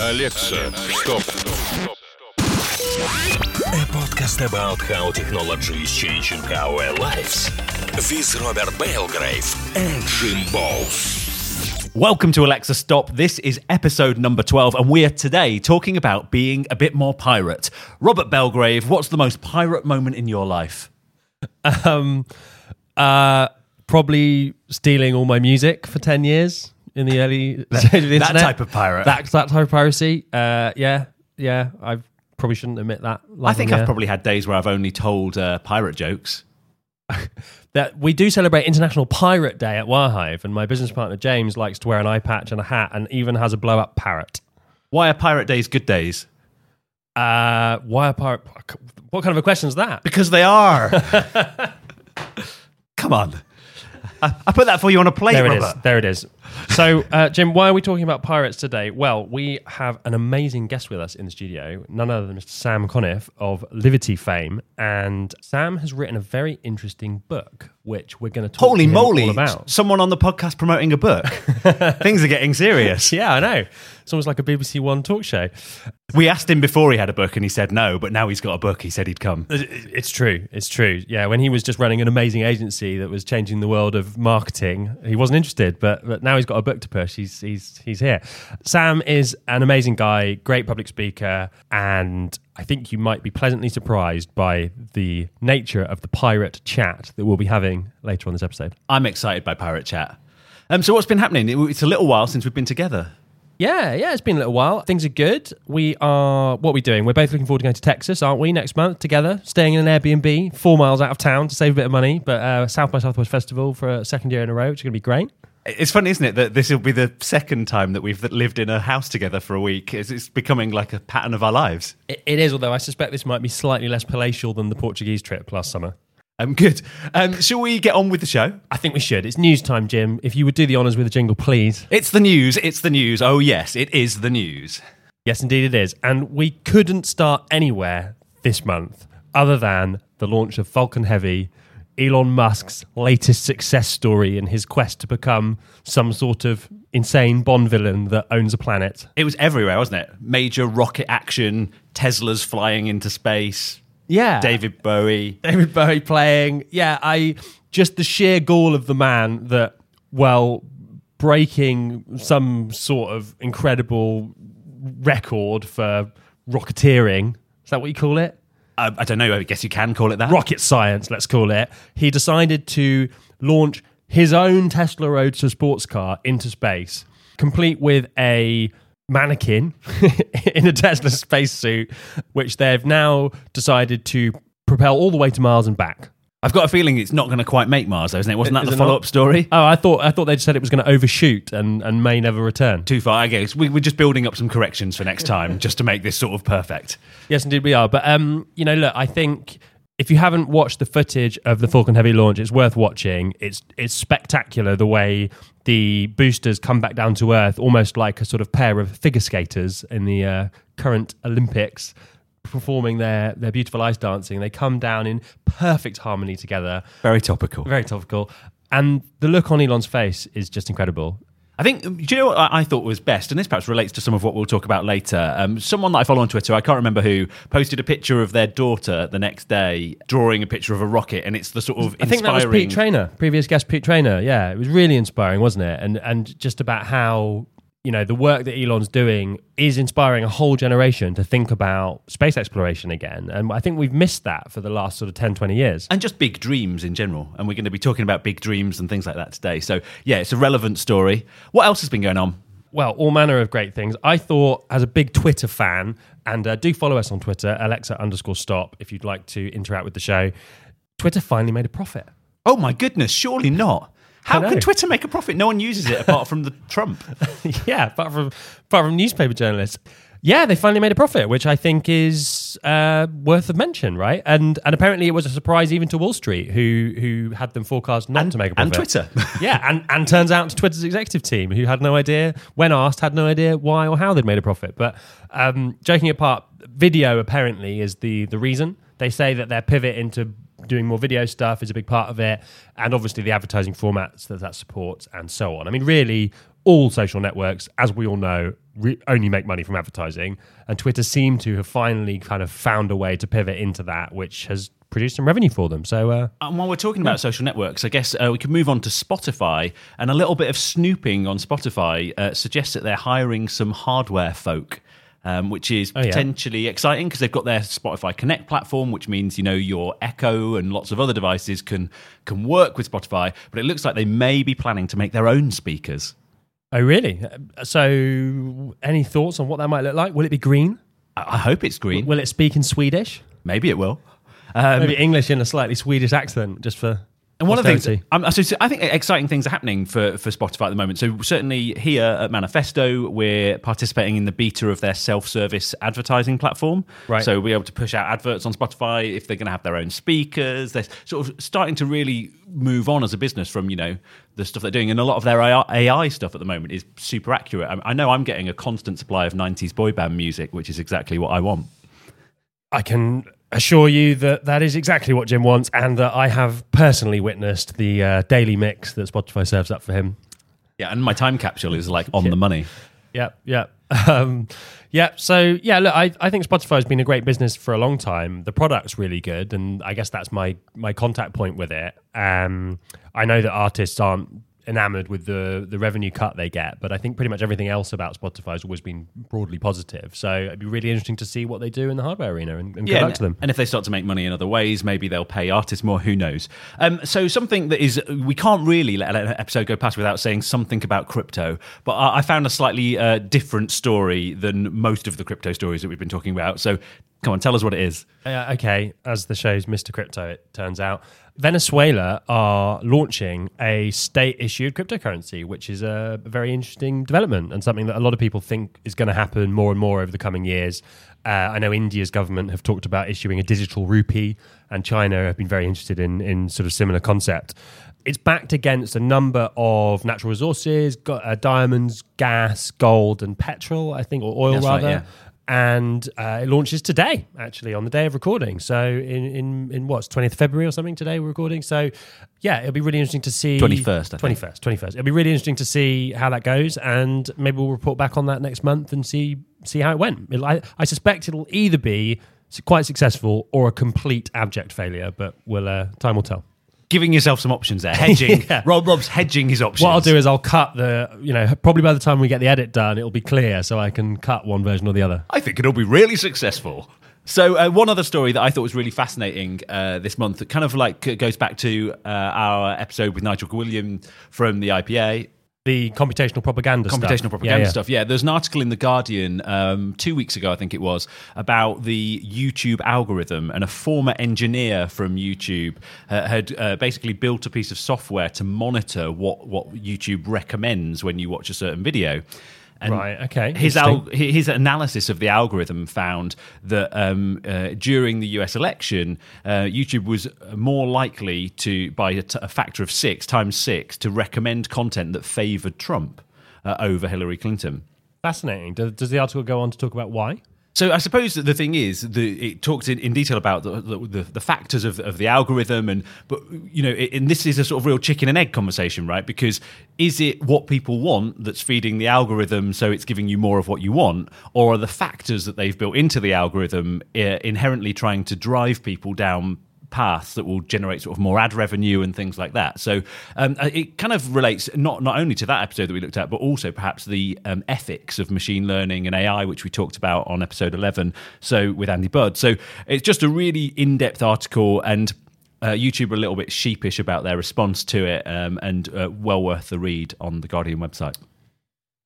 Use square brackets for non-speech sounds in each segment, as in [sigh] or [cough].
Alexa, stop. A podcast about how technology is changing our lives. With Robert Belgrave and Jim Bowes. Welcome to Alexa Stop. This is episode number 12, and we are today talking about being a bit more pirate. Robert Belgrave, what's the most pirate moment in your life? Um, uh, probably stealing all my music for 10 years in the early stage [laughs] of the that type of pirate. That, that type of piracy. Uh, yeah, yeah. I probably shouldn't admit that. I think I've probably had days where I've only told uh, pirate jokes. [laughs] that we do celebrate International Pirate Day at Wirehive, and my business partner James likes to wear an eye patch and a hat, and even has a blow up parrot. Why are pirate days good days? Uh, why a pirate? What kind of a question is that? Because they are. [laughs] Come on. I, I put that for you on a plate, There it is. There it is. So, uh, Jim, why are we talking about pirates today? Well, we have an amazing guest with us in the studio, none other than Mr. Sam Conniff of Livity fame. And Sam has written a very interesting book, which we're going to talk Holy to moly. about. Someone on the podcast promoting a book. [laughs] Things are getting serious. [laughs] Yeah, I know. It's almost like a BBC One talk show. We asked him before he had a book and he said no, but now he's got a book. He said he'd come. It's true. It's true. Yeah, when he was just running an amazing agency that was changing the world of marketing, he wasn't interested. But, but now he's got a book to push. He's he's he's here. Sam is an amazing guy, great public speaker, and I think you might be pleasantly surprised by the nature of the pirate chat that we'll be having later on this episode. I'm excited by Pirate Chat. Um, so what's been happening? It's a little while since we've been together. Yeah, yeah, it's been a little while. Things are good. We are what are we doing? We're both looking forward to going to Texas, aren't we? Next month together, staying in an Airbnb, four miles out of town to save a bit of money. But uh, South by Southwest Festival for a second year in a row, which is going to be great. It's funny, isn't it, that this will be the second time that we've lived in a house together for a week. It's, it's becoming like a pattern of our lives. It, it is, although I suspect this might be slightly less palatial than the Portuguese trip last summer. Um, good. Um, shall we get on with the show? I think we should. It's news time, Jim. If you would do the honours with a jingle, please. It's the news. It's the news. Oh, yes, it is the news. Yes, indeed it is. And we couldn't start anywhere this month other than the launch of Falcon Heavy, Elon Musk's latest success story in his quest to become some sort of insane Bond villain that owns a planet. It was everywhere, wasn't it? Major rocket action, Teslas flying into space, Yeah. David Bowie. David Bowie playing. Yeah, I just the sheer gall of the man that, well, breaking some sort of incredible record for rocketeering. Is that what you call it? I, don't know. I guess you can call it that. Rocket science, let's call it. He decided to launch his own Tesla Roadster sports car into space, complete with a mannequin [laughs] in a Tesla spacesuit, which they've now decided to propel all the way to Mars and back. I've got a feeling it's not going to quite make Mars, though, isn't it? Wasn't that Is the it not? follow up story? Oh, I thought I thought they just said it was going to overshoot and, and may never return. Too far, I guess. We, we're just building up some corrections for next time, just to make this sort of perfect. Yes, indeed we are. But um, you know, look, I think if you haven't watched the footage of the Falcon Heavy launch, it's worth watching. It's it's spectacular the way the boosters come back down to earth, almost like a sort of pair of figure skaters in the uh, current Olympics. Performing their, their beautiful ice dancing, they come down in perfect harmony together. Very topical. Very topical, and the look on Elon's face is just incredible. I think, do you know what I I thought was best? And this perhaps relates to some of what we'll talk about later. Um, someone that I follow on Twitter, I can't remember who, posted a picture of their daughter the next day, drawing a picture of a rocket, and it's the sort of I think that was. Pete Trainor, previous guest Pete Trainor. Yeah, it was really inspiring, wasn't it? And and just about how you know the work that Elon's doing is inspiring a whole generation to think about space exploration again. And I think we've missed that for the last sort of 10, 20 years. and just big dreams in general. And we're going to be talking about big dreams and things like that today. So, yeah, it's a relevant story. What else has been going on? Well, all manner of great things. I thought, as a big Twitter fan, and uh, do follow us on Twitter, Alexa underscore stop, if you'd like to interact with the show. Twitter finally made a profit. Oh my goodness, surely not. How can Twitter make a profit? No one uses it apart from the [laughs] Trump. yeah, apart from apart from newspaper journalists. Yeah, they finally made a profit, which I think is uh, worth of mention, right? And and apparently it was a surprise even to Wall Street, who who had them forecast not And- to make a profit. and. Twitter. [laughs] yeah, and and turns out to Twitter's executive team, who had no idea when asked, had no idea why or how they'd made a profit. But um, joking apart, video apparently is the the reason. They say that their pivot into doing more video stuff is a big part of it, and obviously the advertising formats that that supports, and so on. I mean, really, all social networks, as we all know, re- only make money from advertising. And Twitter seemed to have finally kind of found a way to pivot into that, which has produced some revenue for them. So, uh, And while we're talking about social networks, I guess uh, we can move on to Spotify. And a little bit of snooping on Spotify uh, suggests that they're hiring some hardware folk. Um, which is Oh, yeah. potentially exciting because they've got their Spotify Connect platform, which means you know your Echo and lots of other devices can can work with Spotify. But it looks like they may be planning to make their own speakers. oh, really? So, any thoughts on what that might look like? Will it be green? I, I hope it's green. Will it speak in Swedish? Maybe it will. Um, Maybe English in a slightly Swedish accent, just for. And one of the things, posterity. um, so, so I think exciting things are happening for, for Spotify at the moment. So certainly here at Manifesto, we're participating in the beta of their self-service advertising platform. Right. So we'll be able to push out adverts on Spotify if they're going to have their own speakers. They're sort of starting to really move on as a business from you know the stuff they're doing, and a lot of their AI, AI stuff at the moment is super accurate. I, I know I'm getting a constant supply of '90s boy band music, which is exactly what I want. I can assure you that that is exactly what Jim wants, and that I have personally witnessed the uh, daily mix that Spotify serves up for him. Yeah, and my time capsule is like on the money. Yeah, yeah. [laughs] Um, yeah, so yeah, look, I, I think Spotify has been a great business for a long time. The product's really good, and I guess that's my my contact point with it. Um, I know that artists aren't enamored with the the revenue cut they get, but I think pretty much everything else about Spotify has always been broadly positive. So it'd be really interesting to see what they do in the hardware arena, and, and and, to them. and if they start to make money in other ways, maybe they'll pay artists more. Who knows? Um, so something that is we can't really let an episode go past without saying something about crypto. But I, I found a slightly uh, different story than most of the crypto stories that we've been talking about. So come on, tell us what it is. Uh, okay, as the show's Mr. Crypto, it turns out. Venezuela are launching a state issued cryptocurrency, which is a very interesting development and something that a lot of people think is going to happen more and more over the coming years. Uh, I know India's government have talked about issuing a digital rupee, and China have been very interested in, in sort of similar concept. It's backed against a number of natural resources, got, uh, diamonds, gas, gold, and petrol, I think, or oil That's right, rather yeah. And uh, it launches today, actually, on the day of recording. So in in in what's twentieth February or something today we're recording. So yeah, it'll be really interesting to see twenty first, twenty first, twenty first. It'll be really interesting to see how that goes, and maybe we'll report back on that next month and see see how it went. It'll, I, I suspect it'll either be quite successful or a complete abject failure, but we'll uh, time will tell. Giving yourself some options there, hedging. [laughs] Yeah. [laughs] Rob Rob's hedging his options. What I'll do is I'll cut the, you know, probably by the time we get the edit done, it'll be clear so I can cut one version or the other. I think it'll be really successful. So, uh, one other story that I thought was really fascinating uh, this month, that kind of like uh, goes back to uh, our episode with Nigel William from the IPA, The computational propaganda stuff. computational propaganda Yeah, yeah. stuff. Yeah, there's an article in the Guardian um, two weeks ago, I think it was, about the YouTube algorithm, and a former engineer from YouTube uh, had uh, basically built a piece of software to monitor what what YouTube recommends when you watch a certain video. And Right, okay, His al- his analysis of the algorithm found that um, uh, during the US election, uh, YouTube was more likely to, by a, t- a factor of six times six, to recommend content that favored Trump uh, over Hillary Clinton. Fascinating. Does, does the article go on to talk about why? So I suppose that the thing is, the, it talks in, in detail about the, the, the, factors of, of the algorithm, and but you know, it, and this is a sort of real chicken and egg conversation, right? Because is it what people want that's feeding the algorithm, so it's giving you more of what you want, or are the factors that they've built into the algorithm uh, inherently trying to drive people down paths that will generate sort of more ad revenue and things like that. So um, it kind of relates not not only to that episode that we looked at, but also perhaps the um, ethics of machine learning and AI, which we talked about on episode eleven. So with Andy Budd. So it's just a really in depth article and. Uh, YouTube are a little bit sheepish about their response to it, um, and uh, well worth the read on the Guardian website.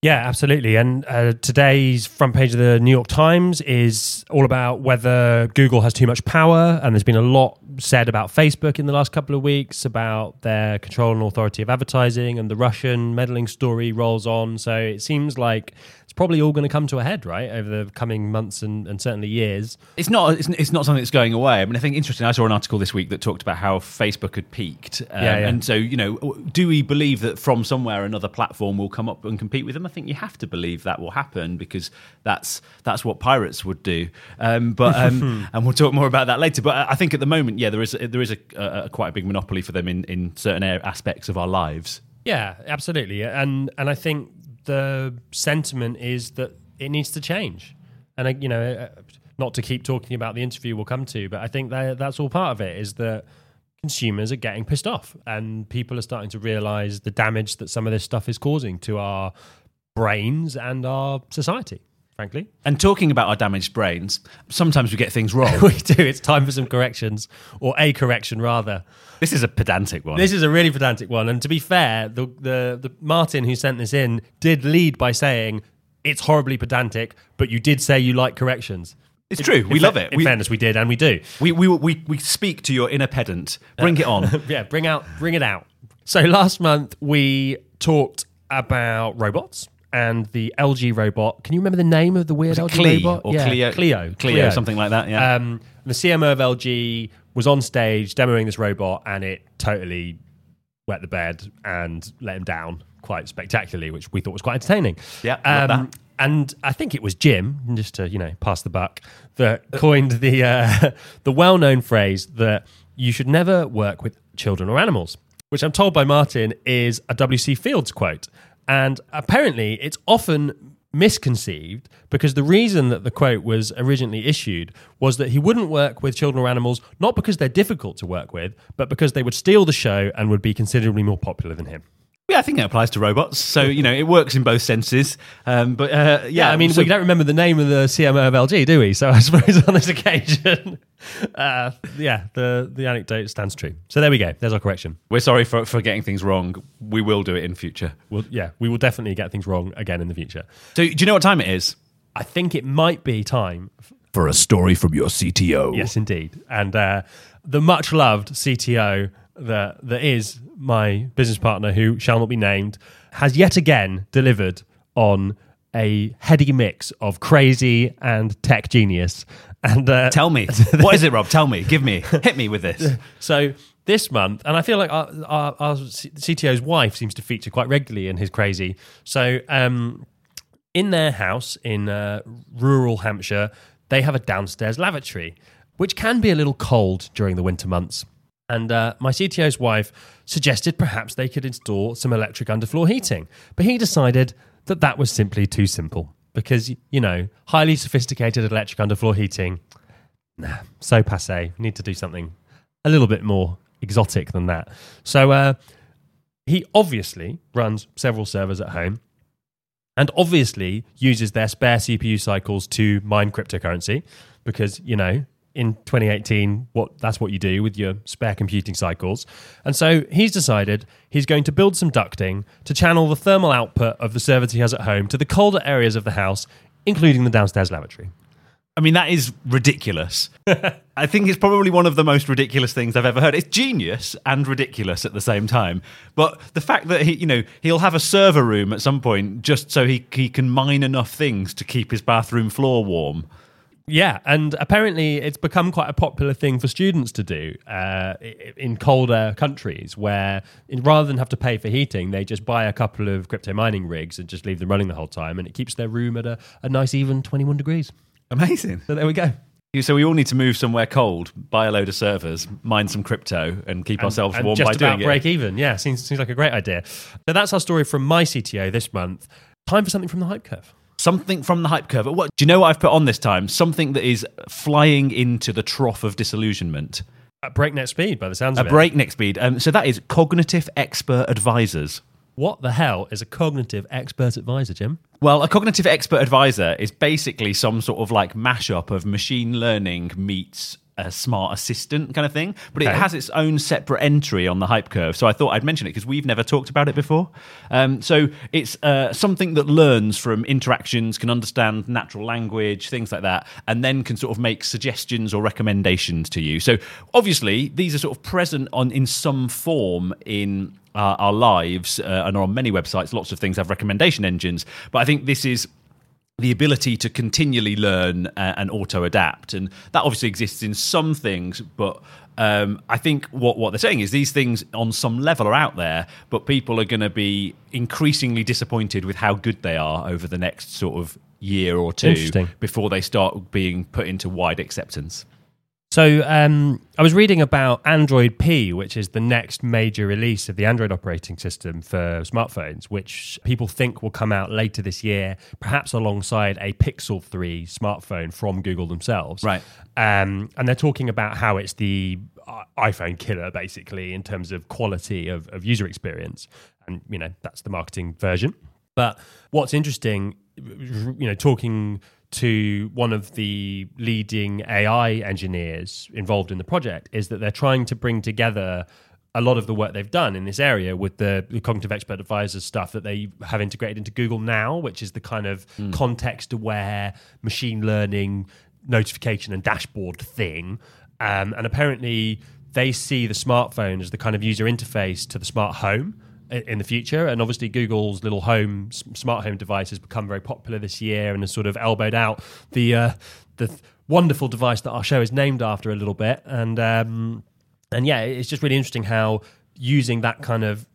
Yeah, absolutely. And uh, today's front page of the New York Times is all about whether Google has too much power. And there's been a lot said about Facebook in the last couple of weeks about their control and authority of advertising, and the Russian meddling story rolls on. So it seems like it's probably all going to come to a head, right, over the coming months and, and certainly years. It's not. It's, it's not something that's going away. I mean, I think interesting. I saw an article this week that talked about how Facebook had peaked, um, Yeah, yeah. and so you know, do we believe that from somewhere another platform will come up and compete with them? I think you have to believe that will happen because that's that's what pirates would do. Um, but um, [laughs] and we'll talk more about that later. But I I think at the moment, yeah, there is there is a, a, a quite a big monopoly for them in in certain aspects of our lives. Yeah, absolutely. And and I think the sentiment is that it needs to change. And, uh, you know, uh, not to keep talking about the interview we'll come to, but I think that that's all part of it is that consumers are getting pissed off and people are starting to realize the damage that some of this stuff is causing to our brains and our society frankly. And talking about our damaged brains, sometimes we get things wrong. [laughs] we do. It's time for some corrections, or a correction rather. This is a pedantic one. This is a really pedantic one. And to be fair, the, the, the Martin who sent this in did lead by saying it's horribly pedantic, but you did say you like corrections. It's true. We in love fa- it. In We, fairness, we did, and we do. we, we, we, we speak to your inner pedant. Bring it on. [laughs] yeah, bring out, bring it out. So last month we talked about robots and the LG robot. Can you remember the name of the weird LG Clee robot? or yeah, Clio? Clio, Clio, something like that, yeah. Um, the CMO of LG was on stage demoing this robot, and it totally wet the bed and let him down quite spectacularly, which we thought was quite entertaining. Yeah, um, and I think it was Jim, just to you know pass the buck, that coined the uh, [laughs] the well known phrase that you should never work with children or animals, which I'm told by Martin is a W.C. Fields quote, and apparently it's often misconceived because the reason that the quote was originally issued was that he wouldn't work with children or animals not because they're difficult to work with, but because they would steal the show and would be considerably more popular than him. Yeah, I think it applies to robots. So, you know, it works in both senses. Um, but uh, yeah, Yeah, I mean, so- we don't remember the name of the CMO of LG, do we? So [laughs] I suppose on this occasion, [laughs] uh, yeah, the, the anecdote stands true. So there we go. There's our correction. we're sorry for, for getting things wrong. We will do it in future. We'll, yeah, we will definitely get things wrong again in the future. So, do you know what time it is? I think it might be time. For a story from your CTO. Yes, indeed. And uh, the much loved CTO that, that is my business partner, who shall not be named, has yet again delivered on a heady mix of crazy and tech genius. [laughs] And uh, Tell me. [laughs] what is it, Rob? Tell me. Give me. Hit me with this. [laughs] So this month, and I feel like our, our, our CTO's wife seems to feature quite regularly in his crazy. So um, in their house in uh, rural Hampshire, they have a downstairs lavatory, which can be a little cold during the winter months. And uh, my CTO's wife suggested perhaps they could install some electric underfloor heating, but he decided that that was simply too simple because you know highly sophisticated electric underfloor heating nah, so passe. We need to do something a little bit more exotic than that. So uh, he obviously runs several servers at home and obviously uses their spare CPU cycles to mine cryptocurrency because, you know, in 2018, what that's what you do with your spare computing cycles. And so he's decided he's going to build some ducting to channel the thermal output of the servers he has at home to the colder areas of the house, including the downstairs lavatory. I mean, that is ridiculous. [laughs] I think it's probably one of the most ridiculous things I've ever heard. It's genius and ridiculous at the same time. But the fact that he, you know, he'll have a server room at some point just so he he can mine enough things to keep his bathroom floor warm. Yeah, and apparently it's become quite a popular thing for students to do uh, in colder countries where in, rather than have to pay for heating, they just buy a couple of crypto mining rigs and just leave them running the whole time, and it keeps their room at a, a nice even 21 degrees. Amazing. So there we go. So we all need to move somewhere cold, buy a load of servers, mine some crypto, and keep ourselves and warm just by about doing break even. Yeah, seems, seems like a great idea. So that's our story from my CTO this month. Time for something from the hype curve. Something from the hype curve. What do you know? What I've put on this time? Something that is flying into the trough of disillusionment. At breakneck speed, by the sounds of it. At breakneck speed. Um, so that is cognitive expert advisors. What the hell is a cognitive expert advisor, Jim? Well, a cognitive expert advisor is basically some sort of like mashup of machine learning meets a smart assistant kind of thing, but it has its own separate entry on the hype curve. So I thought I'd mention it because we've never talked about it before. Um, so it's uh, something that learns from interactions, can understand natural language, things like that, and then can sort of make suggestions or recommendations to you. So obviously, these are sort of present on in some form in uh, our lives uh, and on many websites. Lots of things have recommendation engines, but I think this is the ability to continually learn uh, and auto adapt and that obviously exists in some things but um, i think what, what they're saying is these things on some level are out there but people are going to be increasingly disappointed with how good they are over the next sort of year or two before they start being put into wide acceptance So um, I was reading about Android P, which is the next major release of the Android operating system for smartphones, which people think will come out later this year, perhaps alongside a Pixel 3 smartphone from Google themselves. Right. Um, and they're talking about how it's the uh, iPhone killer, basically, in terms of quality of, of user experience. And, you know, that's the marketing version. But what's interesting, you know, talking to one of the leading AI engineers involved in the project is that they're trying to bring together a lot of the work they've done in this area with the, the cognitive expert advisors stuff that they have integrated into Google Now, which is the kind of mm. context aware machine learning notification and dashboard thing. Um, and apparently, they see the smartphone as the kind of user interface to the smart home in the future. And obviously, Google's little home smart home device has become very popular this year and has sort of elbowed out the uh, the wonderful device that our show is named after a little bit. And um, and yeah, it's just really interesting how using that kind of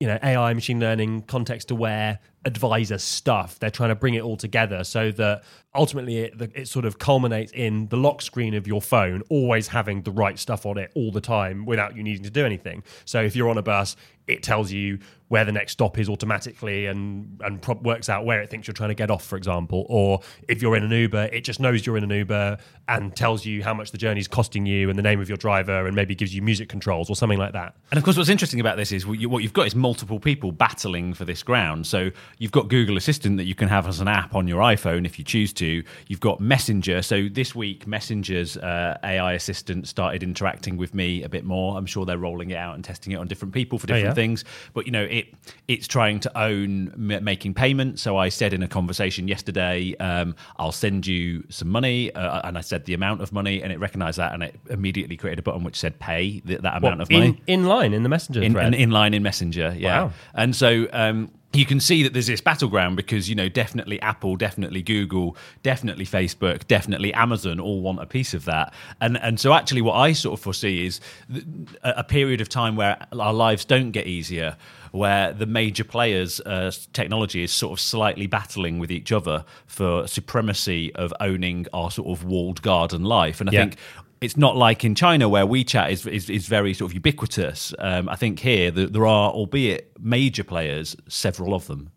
you know AI, machine learning, context aware advisor stuff. They're trying to bring it all together so that ultimately it, it, sort of culminates in the lock screen of your phone always having the right stuff on it all the time without you needing to do anything. So if you're on a bus, it tells you where the next stop is automatically and and pro- works out where it thinks you're trying to get off, for example. Or if you're in an Uber, it just knows you're in an Uber and tells you how much the journey is costing you and the name of your driver and maybe gives you music controls or something like that. And of course, what's interesting about this is what you've got is multiple people battling for this ground. So you've got Google Assistant that you can have as an app on your iPhone if you choose to. You've got Messenger. So this week, Messenger's uh, AI assistant started interacting with me a bit more. I'm sure they're rolling it out and testing it on different people for different oh, yeah. Things. But you know, it it's trying to own m- making payments. So I said in a conversation yesterday, um, I'll send you some money, uh, and I said the amount of money, and it recognised that, and it immediately created a button which said pay th- that amount of money in, in, line in the Messenger in, thread. In, in line in Messenger, yeah. Wow. And so. Um, you can see that there's this battleground because you know definitely Apple, definitely Google, definitely Facebook, definitely Amazon all want a piece of that, and and so actually what I sort of foresee is a period of time where our lives don't get easier, where the major players' uh, technology is sort of slightly battling with each other for supremacy of owning our sort of walled garden life, and I yeah. think it's not like in China where WeChat is is, is very sort of ubiquitous. Um, I think here the, there are, albeit major players, several of them.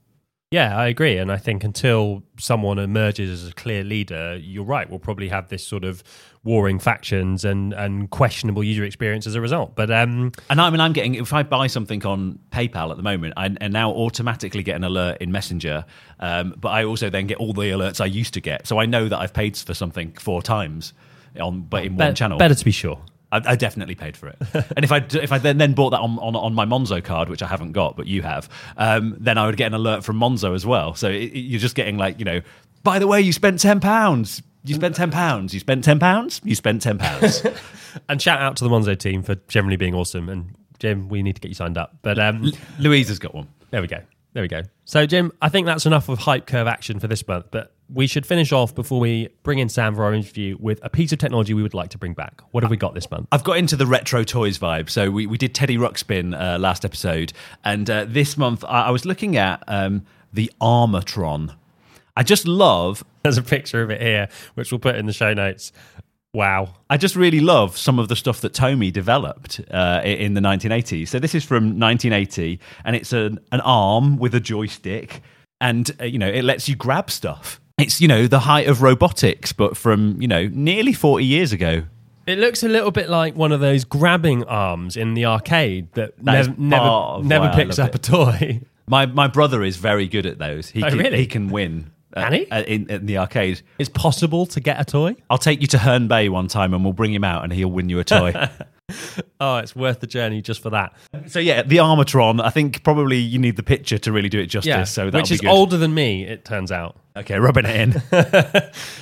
Yeah, I agree, and I think until someone emerges as a clear leader, you're right. We'll probably have this sort of warring factions and and questionable user experience as a result. But um, and I mean, I'm getting if I buy something on PayPal at the moment, I, I now automatically get an alert in Messenger. Um, but I also then get all the alerts I used to get, so I know that I've paid for something four times on but in one channel. Better to be sure. I, I, definitely paid for it. and if I if I then, then bought that on, on, on my Monzo card, which I haven't got, but you have, um, then I would get an alert from Monzo as well. So it, it, you're just getting like you know, by the way, you spent ten pounds. You spent ten pounds. You spent ten pounds. You spent ten pounds. [laughs] and shout out to the Monzo team for generally being awesome. And Jim, we need to get you signed up. But um, L- Louise has got one. There we go. There we go. So, Jim, I think that's enough of hype curve action for this month. But we should finish off before we bring in Sam for our interview with a piece of technology we would like to bring back. What have we got this month? I've got into the retro toys vibe. So we, we did Teddy Ruxpin uh, last episode, and uh, this month I, I, was looking at um, the Armatron. I just love. There's a picture of it here, which we'll put in the show notes. Wow. I just really love some of the stuff that Tomy developed uh, in the 1980s. So this is from 1980, and it's an, an arm with a joystick, and uh, you know it lets you grab stuff it's you know the height of robotics, but from you know nearly forty years ago. It looks a little bit like one of those grabbing arms in the arcade that, that nev- never never picks up it. a toy. [laughs] My my brother is very good at those. He oh, can, really? he can win. Uh, can he? Uh, in, in, the arcade. It's possible to get a toy? I'll take you to Herne Bay one time and we'll bring him out and he'll win you a toy. [laughs] [laughs] oh, it's worth the journey just for that. So yeah, the Armatron. I think probably you need the picture to really do it justice. Yeah, so which is older than me, it turns out. Okay, rubbing it in. [laughs]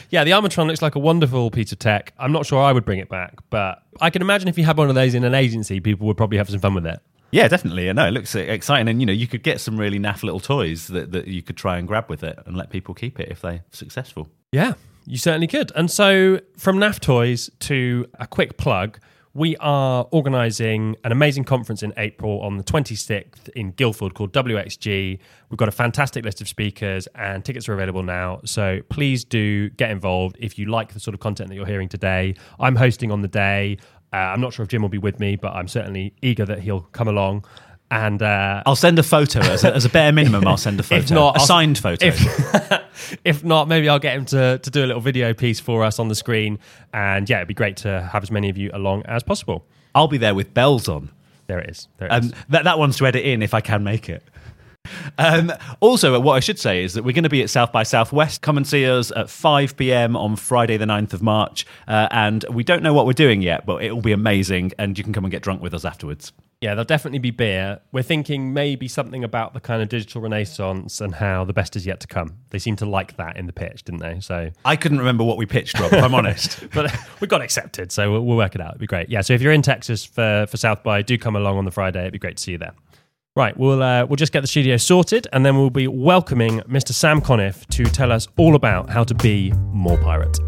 yeah, the Armatron looks like a wonderful piece of tech. I'm not sure I would bring it back, but I can imagine if you had one of those in an agency, people would probably have some fun with it. Yeah, definitely. I know it looks exciting, and you know, you could get some really naff little toys that, that you could try and grab with it, and let people keep it if they're successful. Yeah, you certainly could. And so, from naff toys to a quick plug, we are organising an amazing conference in April on the 26th in Guildford called WXG. We've got a fantastic list of speakers and tickets are available now. So please do get involved if you like the sort of content that you're hearing today. I'm hosting on the day. Uh, I'm not sure if Jim will be with me, but I'm certainly eager that he'll come along. And uh, I'll send a photo as a, as a bare minimum. I'll send a [laughs] photo, if not, a I'll- signed photo. if, [laughs] if not, maybe I'll get him to, to do a little video piece for us on the screen. And yeah, it'd be great to have as many of you along as possible. I'll be there with bells on. There it is. There it is. Um, that that one's to edit in if I can make it. Um, also, what I should say is that we're going to be at South by Southwest. Come and see us at 5 p.m. on Friday, the 9th of March. Uh, and we don't know what we're doing yet, but it will be amazing. And you can come and get drunk with us afterwards. Yeah, there'll definitely be beer. We're thinking maybe something about the kind of digital renaissance and how the best is yet to come. They seem to like that in the pitch, didn't they? So, I couldn't remember what we pitched, Rob, if I'm honest. [laughs] but [laughs] we got accepted, so we'll, we'll work it out. It'd be great. Yeah, so if you're in Texas for, for South by, do come along on the Friday. It'd be great to see you there. Right, we'll uh, we'll just get the studio sorted, and then we'll be welcoming Mr. Sam Conniff to tell us all about how to be more pirate.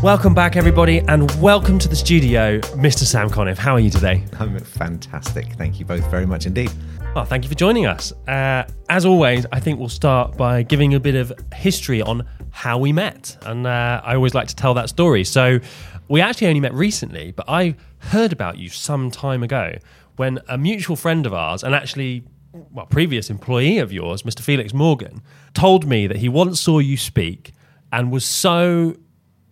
Welcome back, everybody, and welcome to the studio, Mr. Sam Conniff. How are you today? I'm fantastic. Thank you both very much indeed. Well, thank you for joining us. Uh, as always, I think we'll start by giving a bit of history on how we met. And uh, I always like to tell that story. So, we actually only met recently, but I heard about you some time ago when a mutual friend of ours, and actually, well, previous employee of yours, Mr. Felix Morgan, told me that he once saw you speak and was so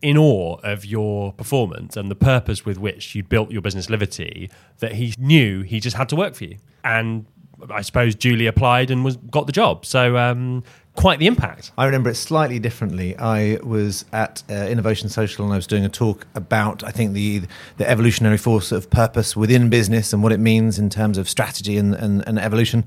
in awe of your performance and the purpose with which you built your business Livity that he knew he just had to work for you. And I suppose Julie applied and was got the job. So um, quite the impact. I remember it slightly differently. I was at uh, Innovation Social and I was doing a talk about, I think, the the evolutionary force of purpose within business and what it means in terms of strategy and, and, and evolution.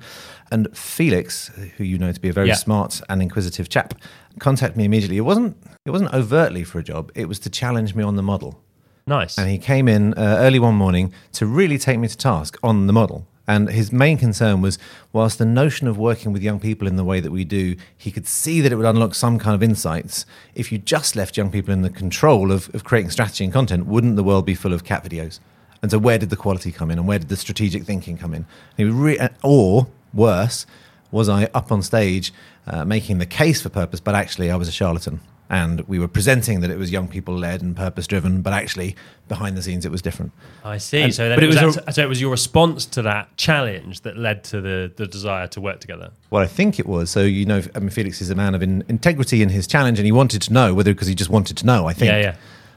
And Felix, who you know to be a very Yeah. smart and inquisitive chap, contacted me immediately. It wasn't it wasn't overtly for a job. It was to challenge me on the model. Nice. And he came in uh, early one morning to really take me to task on the model. And his main concern was, whilst the notion of working with young people in the way that we do, he could see that it would unlock some kind of insights. If you just left young people in the control of, of creating strategy and content, wouldn't the world be full of cat videos? And so, where did the quality come in, and where did the strategic thinking come in? Re- or worse, was I up on stage uh, making the case for purpose, but actually I was a charlatan? And we were presenting that it was young people led and purpose driven, but actually behind the scenes it was different. I see. And- so, then but it it was, was that- so it was your response to that challenge that led to the, the desire to work together. Well, I think it was. So, you know, I mean, Felix is a man of in, integrity in his challenge, and he wanted to know whether because he just wanted to know, I think. Yeah, yeah.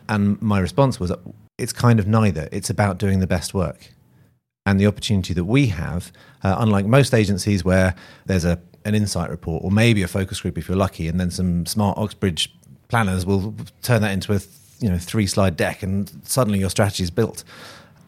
And my response was, it's kind of neither. It's about doing the best work. And the opportunity that we have, uh, unlike most agencies where there's a, an insight report or maybe a focus group if you're lucky, and then some smart Oxbridge planners will turn that into a you know three slide deck, and suddenly your strategy is built.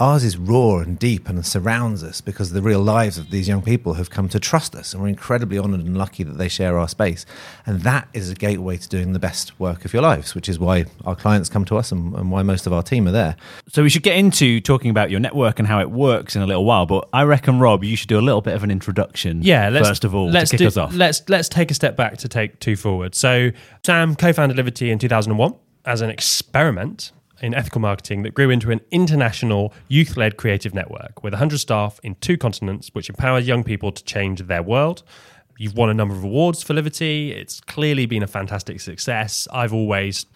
Ours is raw and deep and surrounds us because the real lives of these young people have come to trust us, and we're incredibly honoured and lucky that they share our space. And that is a gateway to doing the best work of your lives, which is why our clients come to us and, and why most of our team are there. So we should get into talking about your network and how it works in a little while. But I reckon, Rob, you should do a little bit of an introduction. Yeah, let's, first of all, let's to kick do- us off. Let's let's take a step back to take two forward. So Sam co-founded Livity in 2001 as an experiment in ethical marketing that grew into an international youth-led creative network with 100 staff in two continents, which empowers young people to change their world. You've won a number of awards for Livity. It's clearly been a fantastic success. I've always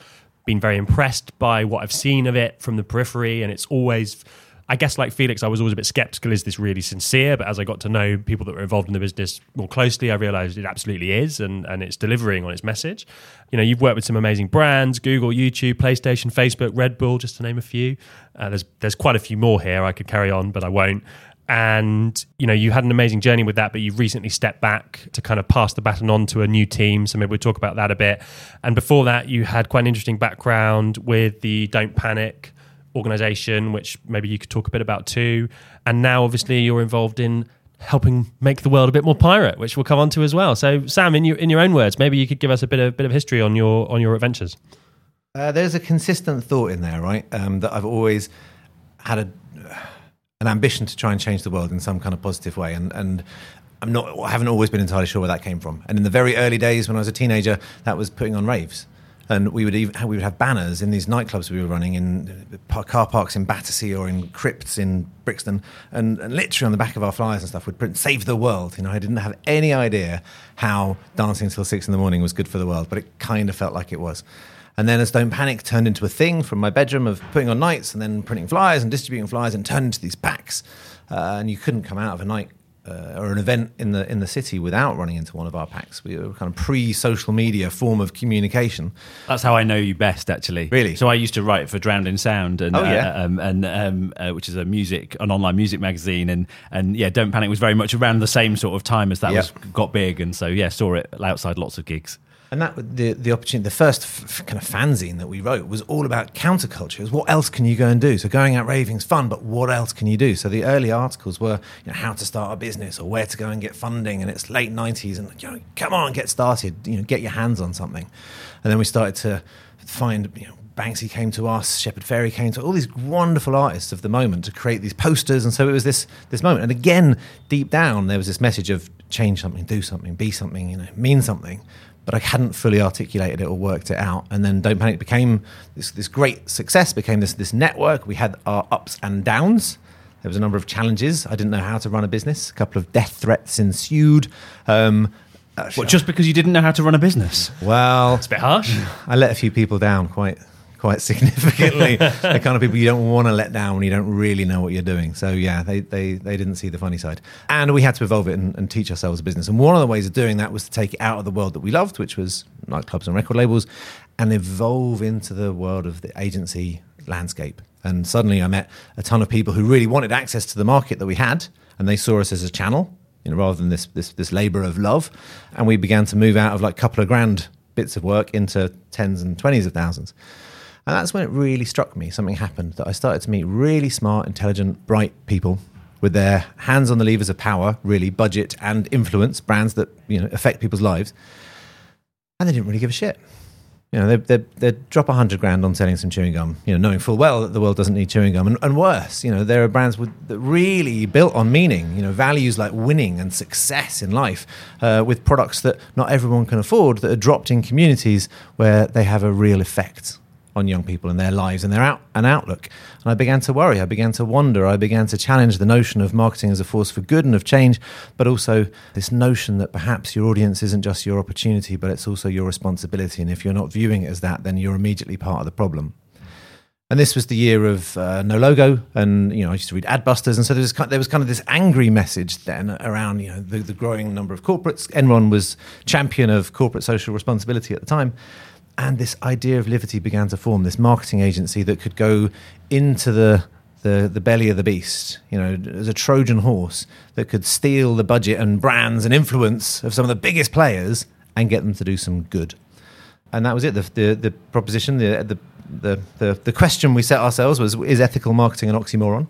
been very impressed by what I've seen of it from the periphery, and it's always I guess like Felix, I was always a bit skeptical. Is this really sincere? But as I got to know people that were involved in the business more closely, I realized it absolutely is, and, and it's delivering on its message. You know, you've worked with some amazing brands: Google, YouTube, PlayStation, Facebook, Red Bull, just to name a few. Uh, there's there's quite a few more here. I could carry on, but I won't. And you know, you had an amazing journey with that, but you've recently stepped back to kind of pass the baton on to a new team. So maybe we'll talk about that a bit. And before that, you had quite an interesting background with the Don't Panic organization, which maybe you could talk a bit about too. And now, obviously, you're involved in helping make the world a bit more pirate, which we'll come on to as well. So, Sam, in your in your own words, maybe you could give us a bit of bit of history on your on your adventures. Uh, there's a consistent thought in there, right? Um, that I've always had a, an ambition to try and change the world in some kind of positive way, and and I'm not, I haven't always been entirely sure where that came from. And in the very early days when I was a teenager, that was putting on raves. And we would even we would have banners in these nightclubs we were running in car parks in Battersea or in crypts in Brixton, and, and literally on the back of our flyers and stuff would print "Save the World." You know, I didn't have any idea how dancing until six in the morning was good for the world, but it kind of felt like it was. And then as Don't Panic turned into a thing from my bedroom of putting on nights and then printing flyers and distributing flyers and turned into these packs. Uh, and you couldn't come out of a night uh, or an event in the in the city without running into one of our packs. We were kind of pre-social media form of communication. That's how I know you best, actually. Really? So I used to write for Drowned in Sound, and Oh, yeah? uh, um, and um, uh, which is a music, an online music magazine, and and yeah, Don't Panic was very much around the same sort of time as that Yeah. was got big, and so yeah, saw it outside lots of gigs. And that the the opportunity, the first f- kind of fanzine that we wrote was all about counterculture. Was what else can you go and do? So going out raving is fun, but what else can you do? So the early articles were you know, how to start a business or where to go and get funding. And it's late nineties, and you know, come on, get started. You know, get your hands on something. And then we started to find you know. Banksy came to us, Shepard Fairey came to all these wonderful artists of the moment to create these posters, and so it was this this moment. And again, deep down, there was this message of change something, do something, be something, you know, mean something but I hadn't fully articulated it or worked it out. And then Don't Panic became this, this great success, became this, this network. We had our ups and downs. There was a number of challenges. I didn't know how to run a business. A couple of death threats ensued. Um, What, just because you didn't know how to run a business? well, It's a bit harsh. I let a few people down quite quite [laughs] significantly. [laughs] the kind of people you don't want to let down when you don't really know what you're doing. So yeah, they they, they didn't see the funny side, and we had to evolve it and, and teach ourselves a business. And one of the ways of doing that was to take it out of the world that we loved, which was nightclubs and record labels, and evolve into the world of the agency landscape. And suddenly, I met a ton of people who really wanted access to the market that we had, and they saw us as a channel you know, rather than this this this labor of love. And we began to move out of like a couple of grand bits of work into tens and twenties of thousands. And that's when it really struck me. Something happened that I started to meet really smart, intelligent, bright people with their hands on the levers of power, really budget and influence brands that you know affect people's lives, and they didn't really give a shit. You know, they they they'd drop a hundred grand on selling some chewing gum. You know, knowing full well that the world doesn't need chewing gum, and, and worse, you know, there are brands with, that really built on meaning. You know, values like winning and success in life, uh, with products that not everyone can afford, that are dropped in communities where they have a real effect on young people and their lives and their out and outlook. And I began to worry. I began to wonder. I began to challenge the notion of marketing as a force for good and of change, but also this notion that perhaps your audience isn't just your opportunity, but it's also your responsibility. And if you're not viewing it as that, then you're immediately part of the problem. And this was the year of uh, no logo, and you know I used to read Adbusters, and so there was kind there was kind of this angry message then around you know the, the growing number of corporates. Enron was champion of corporate social responsibility at the time, and this idea of Livity began to form. This marketing agency that could go into the the, the belly of the beast, you know, as a Trojan horse that could steal the budget and brands and influence of some of the biggest players and get them to do some good and that was it. The the, the proposition, the, the the the the question we set ourselves was: Is ethical marketing an oxymoron?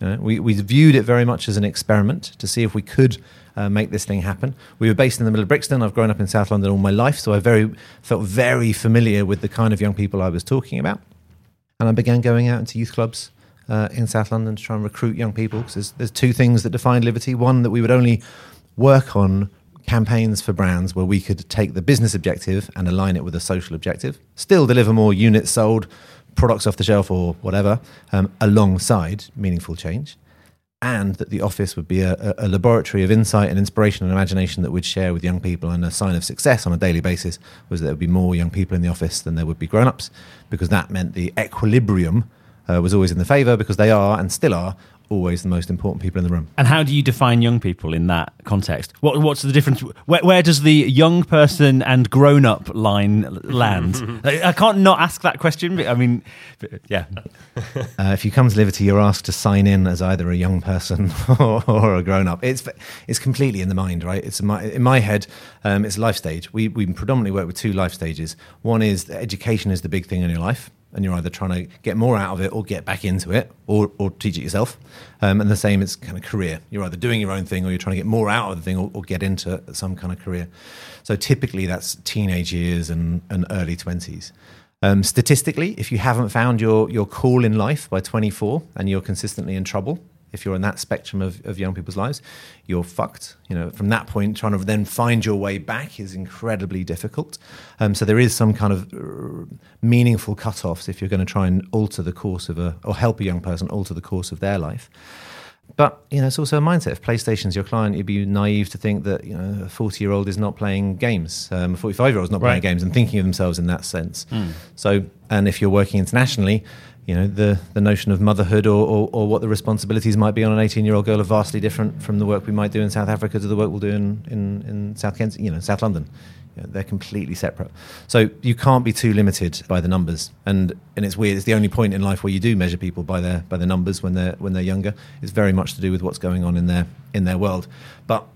You know, we we viewed it very much as an experiment to see if we could uh, make this thing happen. We were based in the middle of Brixton. I've grown up in South London all my life, so I very felt very familiar with the kind of young people I was talking about. And I began going out into youth clubs uh, in South London to try and recruit young people. Because there's, there's two things that define Livity. One, that we would only work on campaigns for brands where we could take the business objective and align it with a social objective, still deliver more units sold, products off the shelf, or whatever, um, alongside meaningful change. And that the office would be a, a- laboratory of insight and inspiration and imagination that we'd share with young people. And a sign of success on a daily basis was that there would be more young people in the office than there would be grown ups, because that meant the equilibrium uh, was always in the favour, because they are and still are always the most important people in the room. And how do you define young people in that context? What, what's the difference? Where, where does the young person and grown up line land? [laughs] I, I can't not ask that question. but, I mean, yeah. Uh, if you come to Livity, you're asked to sign in as either a young person [laughs] or, or a grown up. It's it's completely in the mind, right? It's in my, in my head. Um, it's a life stage. We we predominantly work with two life stages. One is education is the big thing in your life, and you're either trying to get more out of it or get back into it, or or teach it yourself. Um, and the same is kind of career. You're either doing your own thing, or you're trying to get more out of the thing, or, or get into some kind of career. So typically, that's teenage years and, and early twenties. Um, statistically, if you haven't found your, your call in life by 24 and you're consistently in trouble, if you're in that spectrum of, of young people's lives, you're fucked. You know, from that point, trying to then find your way back is incredibly difficult. Um, so there is some kind of uh, meaningful cutoffs if you're going to try and alter the course of a or help a young person alter the course of their life. But you know, it's also a mindset. If PlayStation's your client, you'd be naive to think that you know a forty-year-old is not playing games, um, a forty-five-year-old is not playing games and thinking of themselves in that sense. So, and if you're working internationally, you know the the notion of motherhood or, or, or what the responsibilities might be on an eighteen-year-old girl are vastly different from the work we might do in South Africa to the work we'll do in in, in South Kent, you know, South London. You know, they're completely separate. So you can't be too limited by the numbers. And and it's weird. It's the only point in life where you do measure people by their by the numbers when they're when they're younger. It's very much to do with what's going on in their in their world. But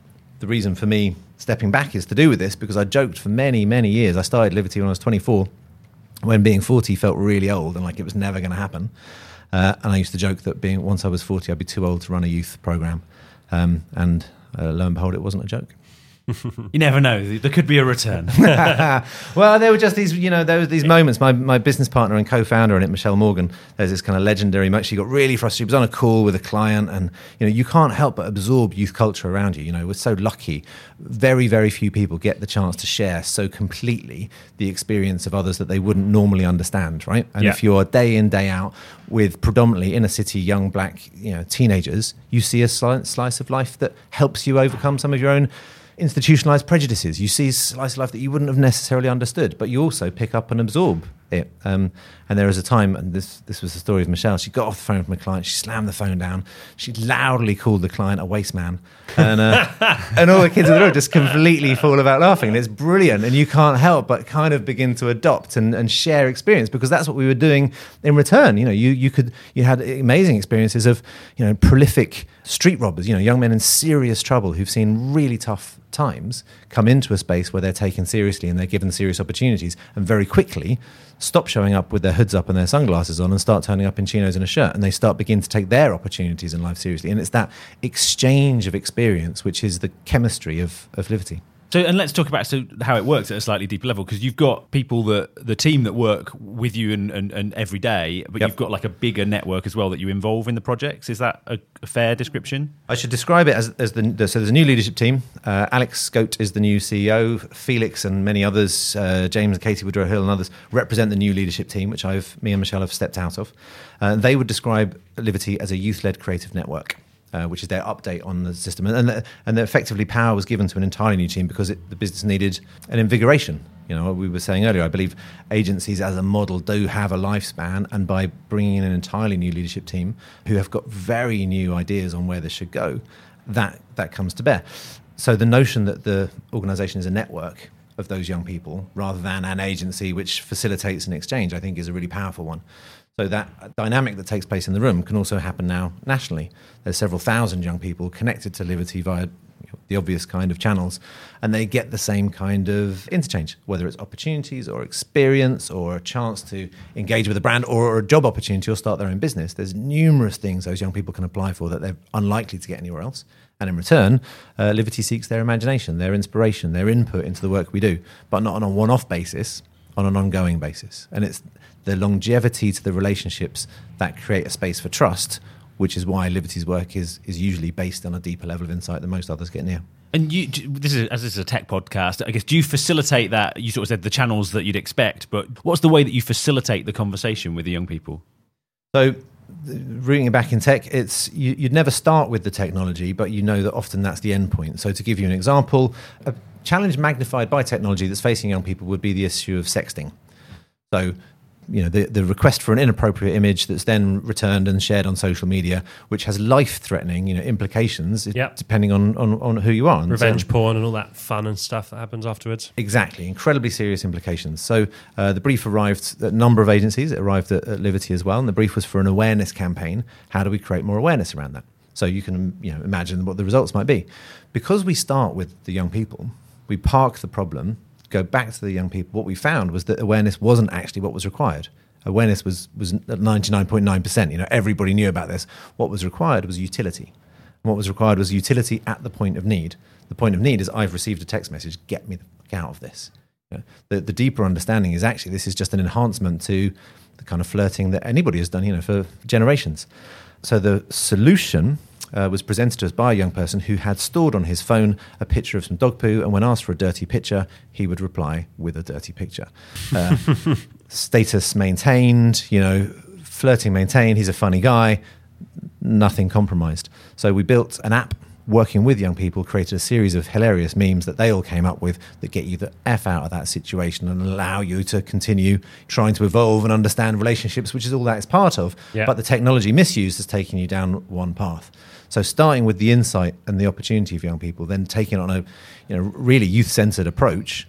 the reason for me stepping back is to do with this because I joked for many many years. I started Livity when I was 24, when being 40 felt really old and like it was never going to happen. Uh, and I used to joke that being once I was 40, I'd be too old to run a youth program. Um, and uh, lo and behold, it wasn't a joke. [laughs] You never know. There could be a return. [laughs] well, there were just these, you know, there were these moments. My, my business partner and co-founder in it, Michelle Morgan, there's this kind of legendary moment. She got really frustrated. She was on a call with a client, and you know, you can't help but absorb youth culture around you. You know, we're so lucky. Very, very few people get the chance to share so completely the experience of others that they wouldn't normally understand, right? And Yeah. if you're day in, day out with predominantly inner city young black, you know, teenagers, you see a sli- slice of life that helps you overcome some of your own institutionalized prejudices. You see slice of life that you wouldn't have necessarily understood, but you also pick up and absorb it. Um, and there was a time, and this this was the story of Michelle. She got off the phone from a client. She slammed the phone down. She loudly called the client a waste man, and uh, [laughs] and all the kids in the room just completely fall about laughing. And it's brilliant, and you can't help but kind of begin to adopt and, and share experience because that's what we were doing in return. You know, you you could you had amazing experiences of you know prolific street robbers. You know, young men in serious trouble who've seen really tough times come into a space where they're taken seriously and they're given serious opportunities and very quickly stop showing up with their hoods up and their sunglasses on and start turning up in chinos and a shirt and they start begin to take their opportunities in life seriously. And it's that exchange of experience which is the chemistry of, of Livity So, and let's talk about so how it works at a slightly deeper level because you've got people that the team that work with you and, and, and every day, but Yep. you've got like a bigger network as well that you involve in the projects. Is that a, a fair description? I should describe it as, as the, the so there's a new leadership team. Uh, Alex Scote is the new CEO. Felix and many others, uh, James and Katie Woodrow Hill and others represent the new leadership team, which I've me and Michelle have stepped out of. Uh, they would describe Livity as a youth-led creative network. Uh, which is their update on the system, and and, and effectively power was given to an entirely new team because it, the business needed an invigoration. You know, we were saying earlier. I believe agencies as a model do have a lifespan, and by bringing in an entirely new leadership team who have got very new ideas on where this should go, that that comes to bear. So the notion that the organisation is a network of those young people rather than an agency which facilitates an exchange, I think, is a really powerful one. So that dynamic that takes place in the room can also happen now nationally. There's several thousand young people connected to Livity via the obvious kind of channels, and they get the same kind of interchange, whether it's opportunities or experience or a chance to engage with a brand or a job opportunity or start their own business. There's numerous things those young people can apply for that they're unlikely to get anywhere else. And in return, uh, Livity seeks their imagination, their inspiration, their input into the work we do, but not on a one off basis, on an ongoing basis. And it's the longevity to the relationships that create a space for trust, which is why Livity's work is, is usually based on a deeper level of insight than most others get near. And you, this is as this is a tech podcast. I guess do you facilitate that? You sort of said the channels that you'd expect, but what's the way that you facilitate the conversation with the young people? So, rooting it back in tech, it's you, you'd never start with the technology, but you know that often that's the end point. So, to give you an example, a challenge magnified by technology that's facing young people would be the issue of sexting. So, you know, the, the request for an inappropriate image that's then returned and shared on social media, which has life-threatening, you know, implications Yep. depending on, on, on who you are. And so- Revenge porn and all that fun and stuff that happens afterwards. Exactly, incredibly serious implications. So uh, the brief arrived at a number of agencies. It arrived at, at Livity as well, and the brief was for an awareness campaign. How do we create more awareness around that? So you can you know imagine what the results might be. Because we start with the young people, we park the problem, go back to the young people. What we found was that awareness wasn't actually what was required. Awareness was was at ninety nine point nine percent. You know, everybody knew about this. What was required was utility. And what was required was utility at the point of need. The point of need is I've received a text message, get me the fuck out of this. The, the deeper understanding is actually this is just an enhancement to the kind of flirting that anybody has done, you know, for generations. So the solution uh, was presented to us by a young person who had stored on his phone a picture of some dog poo, and when asked for a dirty picture, he would reply with a dirty picture. Uh, [laughs] status maintained, you know, flirting maintained. He's a funny guy, nothing compromised. So we built an app working with young people, created a series of hilarious memes that they all came up with that get you the F out of that situation and allow you to continue trying to evolve and understand relationships, which is all that it's part of. Yeah. But the technology misuse has taken you down one path. So starting with the insight and the opportunity of young people, then taking on a you know really youth centered approach,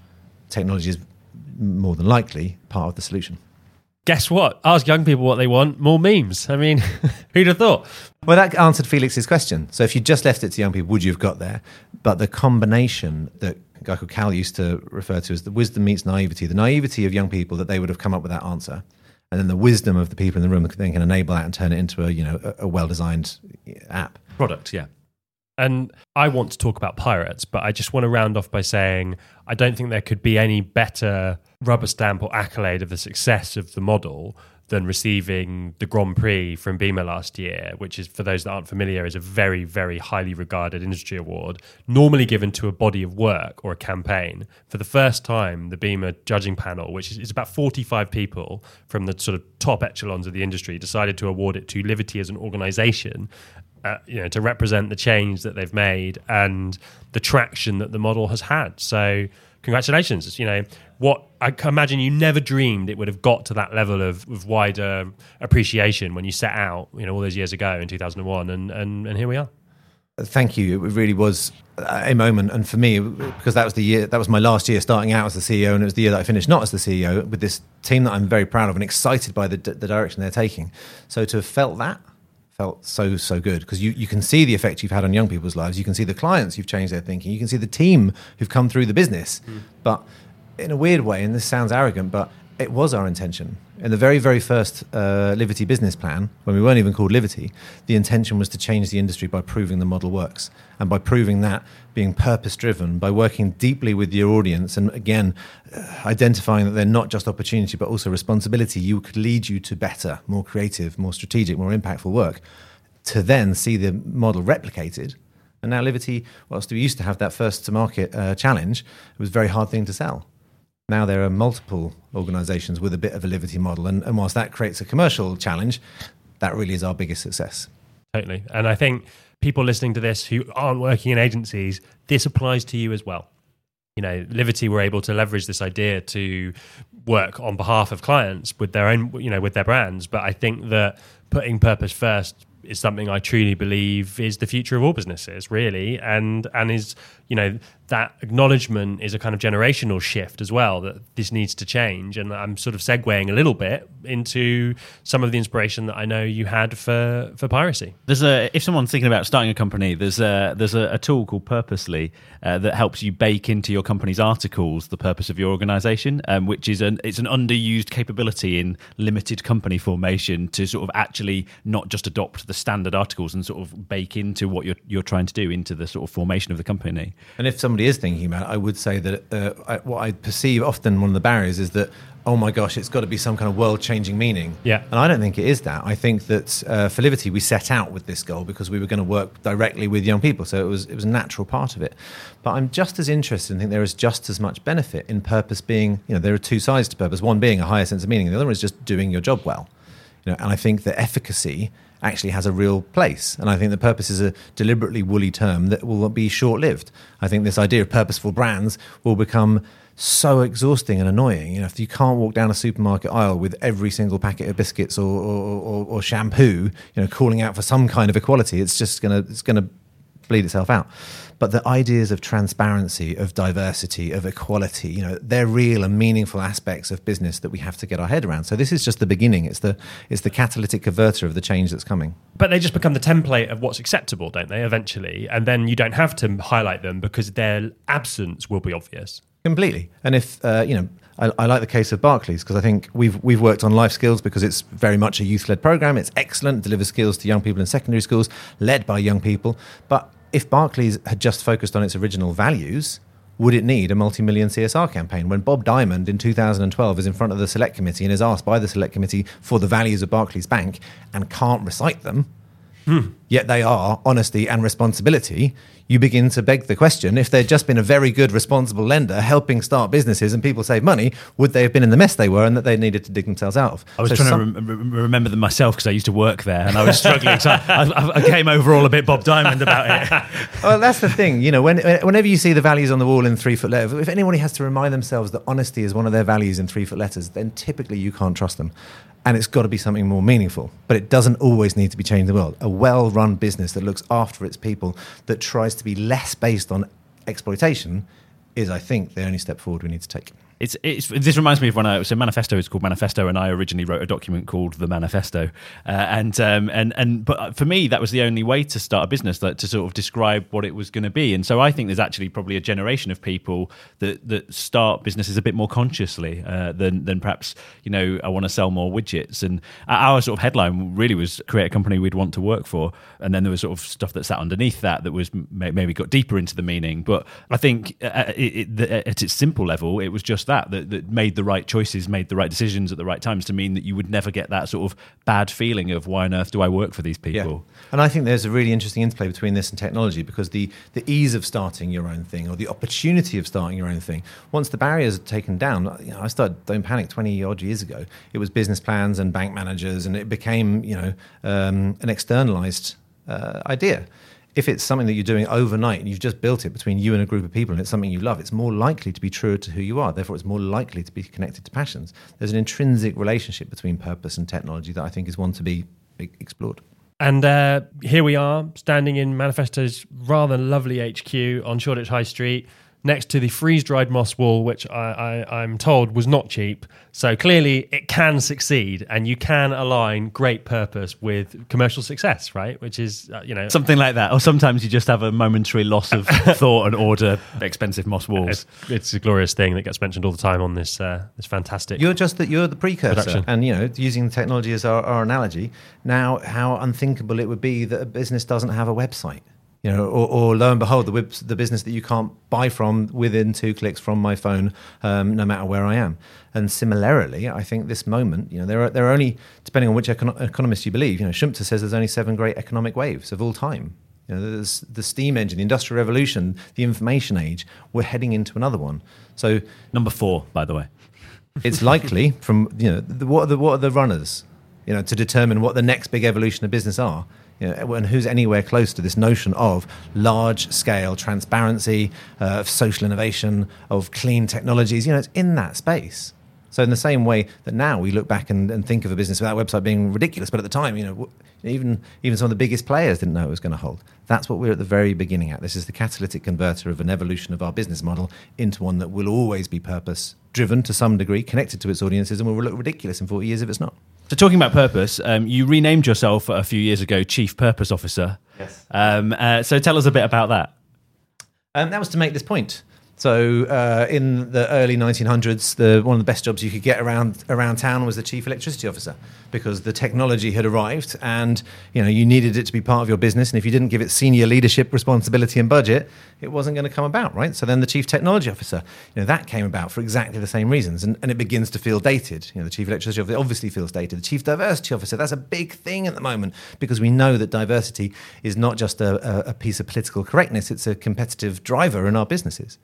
technology is more than likely part of the solution. Guess what? Ask young people what they want. More memes. I mean, [laughs] who'd have thought? Well, that answered Felix's question. So if you just left it to young people, would you have got there? But the combination that a guy called Cal used to refer to as the wisdom meets naivety, the naivety of young people that they would have come up with that answer, and then the wisdom of the people in the room that then can enable that and turn it into a you know a, a well-designed app. Product, yeah. And I want to talk about pirates, but I just want to round off by saying I don't think there could be any better rubber stamp or accolade of the success of the model than receiving the Grand Prix from BIMA last year, which is, for those that aren't familiar, is a very, very highly regarded industry award, normally given to a body of work or a campaign. For the first time, the BIMA judging panel, which is, is about 45 people from the sort of top echelons of the industry, decided to award it to Livity as an organization uh, you know, to represent the change that they've made and the traction that the model has had. So, congratulations. You know, what I imagine you never dreamed it would have got to that level of, of wider appreciation when you set out, you know, all those years ago in 2001, and and, and here we are. Thank you. It really was a moment, and for me, because that was the year, that was my last year starting out as the CEO, and it was the year that I finished not as the CEO with this team that I'm very proud of and excited by the, the direction they're taking. So to have felt that felt so so good. Because you, you can see the effect you've had on young people's lives. You can see the clients you've changed their thinking. You can see the team who've come through the business. Mm. but in a weird way and this sounds arrogant but it was our intention. In the very very first uh, Livity business plan when we weren't even called Livity, the intention was to change the industry by proving the model works. And by proving that being purpose driven by working deeply with your audience and again uh, identifying that they're not just opportunity but also responsibility you could lead you to better more creative more strategic more impactful work. To then see the model replicated and now Livity whilst we used to have that first to market uh, challenge it was a very hard thing to sell now there are multiple organizations with a bit of a Livity model and, and whilst that creates a commercial challenge that really is our biggest success totally and i think people listening to this who aren't working in agencies, this applies to you as well. You know, Livity were able to leverage this idea to work on behalf of clients with their own, you know, with their brands. But I think that putting purpose first is something I truly believe is the future of all businesses, really, and and is you know that acknowledgement is a kind of generational shift as well that this needs to change. And I'm sort of segueing a little bit into some of the inspiration that I know you had for for piracy. There's a if someone's thinking about starting a company, there's a there's a, a tool called Purposely uh, that helps you bake into your company's articles the purpose of your organization, um, which is an it's an underused capability in limited company formation to sort of actually not just adopt the standard articles and sort of bake into what you're you're trying to do into the sort of formation of the company. And if somebody is thinking about it, I would say that uh, I, what I perceive often one of the barriers is that oh my gosh, it's got to be some kind of world changing meaning. Yeah. And I don't think it is that. I think that uh, for Livity, we set out with this goal because we were going to work directly with young people. So it was, it was a natural part of it. But I'm just as interested and think there is just as much benefit in purpose being, you know, there are two sides to purpose one being a higher sense of meaning, the other one is just doing your job well. You know, and I think that efficacy actually has a real place. And I think the purpose is a deliberately woolly term that will be short lived. I think this idea of purposeful brands will become so exhausting and annoying. You know, if you can't walk down a supermarket aisle with every single packet of biscuits or, or, or, or shampoo, you know, calling out for some kind of equality, it's just gonna it's gonna bleed itself out. But the ideas of transparency, of diversity, of equality, you know, they're real and meaningful aspects of business that we have to get our head around. So this is just the beginning. It's the it's the catalytic converter of the change that's coming. But they just become the template of what's acceptable, don't they? Eventually, and then you don't have to highlight them because their absence will be obvious. Completely. And if uh, you know, I, I, like the case of Barclays because I think we've we've worked on life skills because it's very much a youth-led program. It's excellent, delivers skills to young people in secondary schools, led by young people. But if Barclays had just focused on its original values, would it need a multi-million CSR campaign? When Bob Diamond in 2012 is in front of the select committee and is asked by the select committee for the values of Barclays Bank and can't recite them, yet they are honesty and responsibility, you begin to beg the question if they'd just been a very good, responsible lender helping start businesses and people save money, would they have been in the mess they were and that they needed to dig themselves out of? I was So trying some- to rem- rem- remember them myself because I used to work there and I was struggling. so I, I, I came over all a bit Bob Diamond about it. [laughs] well, that's the thing. You know, when, whenever you see the values on the wall in three foot letters, if anybody has to remind themselves that honesty is one of their values in three foot letters, then typically you can't trust them. And it's got to be something more meaningful. But it doesn't always need to be changing the world. A well run business that looks after its people, that tries to be less based on exploitation, is, I think, the only step forward we need to take. It's, it's, this reminds me of when I so manifesto is called manifesto, and I originally wrote a document called the manifesto, uh, and um, and and but for me that was the only way to start a business, that to sort of describe what it was going to be. And so I think there's actually probably a generation of people that that start businesses a bit more consciously uh, than than perhaps you know I want to sell more widgets. And our sort of headline really was create a company we'd want to work for, and then there was sort of stuff that sat underneath that that was maybe got deeper into the meaning. But I think uh, it, it, at its simple level, it was just that, that that made the right choices, made the right decisions at the right times to mean that you would never get that sort of bad feeling of why on earth do I work for these people? And I think there's a really interesting interplay between this and technology because the, the ease of starting your own thing or the opportunity of starting your own thing, once the barriers are taken down, you know, I started Don't Panic 20 odd years ago. It was business plans and bank managers, and it became, you know, um, an externalized uh, idea. If it's something that you're doing overnight and you've just built it between you and a group of people and it's something you love, it's more likely to be truer to who you are. Therefore, it's more likely to be connected to passions. There's an intrinsic relationship between purpose and technology that I think is one to be explored. And uh, here we are, standing in Manifesto's rather lovely HQ on Shoreditch High Street, next to the freeze-dried moss wall, which I, I, I'm told was not cheap. So clearly, it can succeed, and you can align great purpose with commercial success, right? Which is, uh, you know, Something like that, or sometimes you just have a momentary loss of [laughs] thought and order expensive moss walls. it's, it's a glorious thing that gets mentioned all the time on this uh, this fantastic. You're just that you're the precursor, Production. and you know, using the technology as our, our analogy. Now, how unthinkable it would be that a business doesn't have a website, you know, or, or lo and behold, the web, the business that you can't buy from within two clicks from my phone, um, no matter where I am. And similarly, I think this moment, you know, there are there are only, depending on which econo- economist you believe, you know, Schumpeter says there's only seven great economic waves of all time. You know, there's the steam engine, the industrial revolution, the information age. We're heading into another one. So Number four, by the way. it's likely from you know the, what are the what are the runners you know to determine what the next big evolution of business are know, and who's anywhere close to this notion of large scale transparency uh, of social innovation of clean technologies you know it's in that space. So in the same way that now we look back and, and think of a business without website being ridiculous but at the time you know even even some of the biggest players didn't know it was going to hold. That's what we're at the very beginning at. This is the catalytic converter of an evolution of our business model into one that will always be purpose driven to some degree connected to its audiences and will look ridiculous in 40 years if it's not So, talking about purpose, um, you renamed yourself a few years ago Chief Purpose Officer. Yes. Um, uh, so, tell us a bit about that. Um, that was to make this point. So uh, in the early 1900s, the, one of the best jobs you could get around around town was the chief electricity officer because the technology had arrived, and you know you needed it to be part of your business. And if you didn't give it senior leadership responsibility and budget, it wasn't going to come about, right? So then the chief technology officer, you know, that came about for exactly the same reasons, and, and it begins to feel dated. You know, the chief electricity officer obviously feels dated. The chief diversity officer, that's a big thing at the moment because we know that diversity is not just a, a, piece of political correctness; it's a competitive driver in our businesses.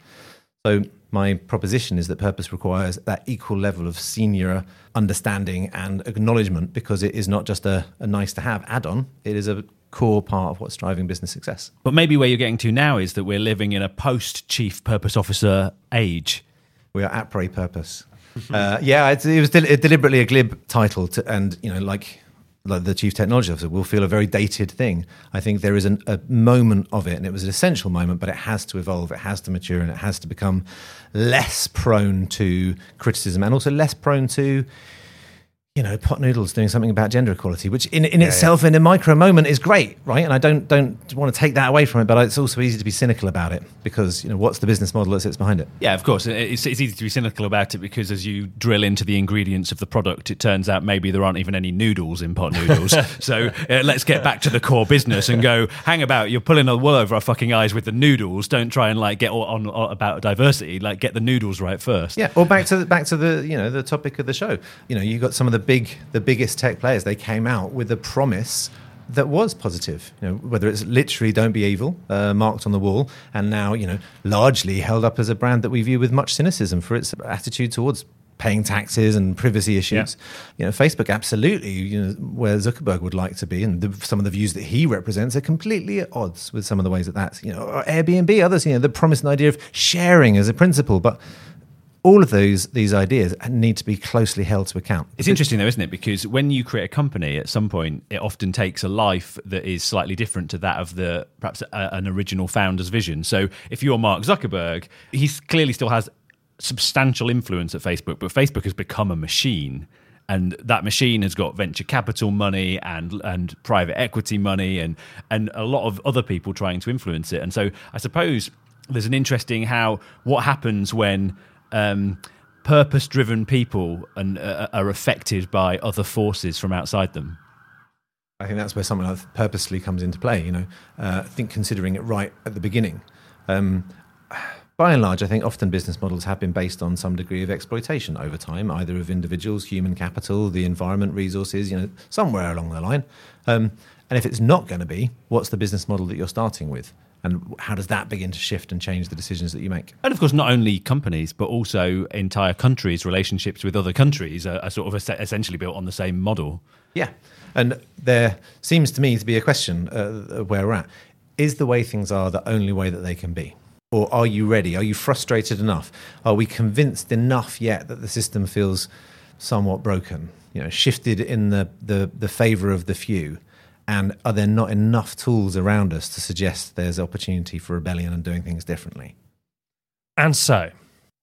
So my proposition is that purpose requires that equal level of senior understanding and acknowledgement because it is not just a, a nice to have add-on; it is a core part of what's driving business success. But maybe where you're getting to now is that we're living in a post Chief Purpose Officer age. We are at Pray Purpose. uh, yeah, it's, it was del- deliberately a glib title, to, and you know, like, like the chief technology officer will feel a very dated thing. I think there is an, a moment of it, and it was an essential moment, but it has to evolve, it has to mature, and it has to become less prone to criticism, and also less prone to. You know, pot noodles doing something about gender equality, which in, in itself, in a micro moment, is great, right? And I don't don't want to take that away from it, but it's also easy to be cynical about it because you know what's the business model that sits behind it? Yeah, of course. It's, it's easy to be cynical about it because as you drill into the ingredients of the product, it turns out maybe there aren't even any noodles in pot noodles. [laughs] so uh, let's get back to the core business and go, hang about, you're pulling the wool over our fucking eyes with the noodles. Don't try and like get all on, on about diversity. Like get the noodles right first. Yeah, or back to the, back to the you know the topic of the show. You know, you got some of the big the biggest tech players. They came out with a promise that was positive. You know, whether it's literally "Don't be evil" uh, marked on the wall, and now you know largely held up as a brand that we view with much cynicism for its attitude towards paying taxes and privacy issues. You know, Facebook absolutely, you know, where Zuckerberg would like to be, and the, some of the views that he represents are completely at odds with some of the ways that that's, you know, or Airbnb, others, you know, the promise and idea of sharing as a principle, but all of those these ideas need to be closely held to account. It's interesting though, isn't it? Because when you create a company, at some point, it often takes a life that is slightly different to that of the perhaps a, an original founder's vision. So if you're Mark Zuckerberg, he clearly still has substantial influence at Facebook, but Facebook has become a machine. And that machine has got venture capital money and and private equity money and and a lot of other people trying to influence it. And so I suppose there's an interesting how what happens when um, purpose-driven people and, uh, are affected by other forces from outside them. I think that's where something like purposely comes into play. You know, uh, I think considering it right at the beginning. Um, by and large, I think often business models have been based on some degree of exploitation over time, either of individuals, human capital, the environment, resources, you know, somewhere along the line. Um, and if it's not going to be, what's the business model that you're starting with? And how does that begin to shift and change the decisions that you make? And of course, not only companies, but also entire countries' relationships with other countries are, are sort of essentially built on the same model. Yeah. And there seems to me to be a question uh, where we're at. Is the way things are the only way that they can be? Or are you ready? Are you frustrated enough? Are we convinced enough yet that the system feels somewhat broken? You know, shifted in the, the, the favor of the few? And are there not enough tools around us to suggest there's opportunity for rebellion and doing things differently? And so,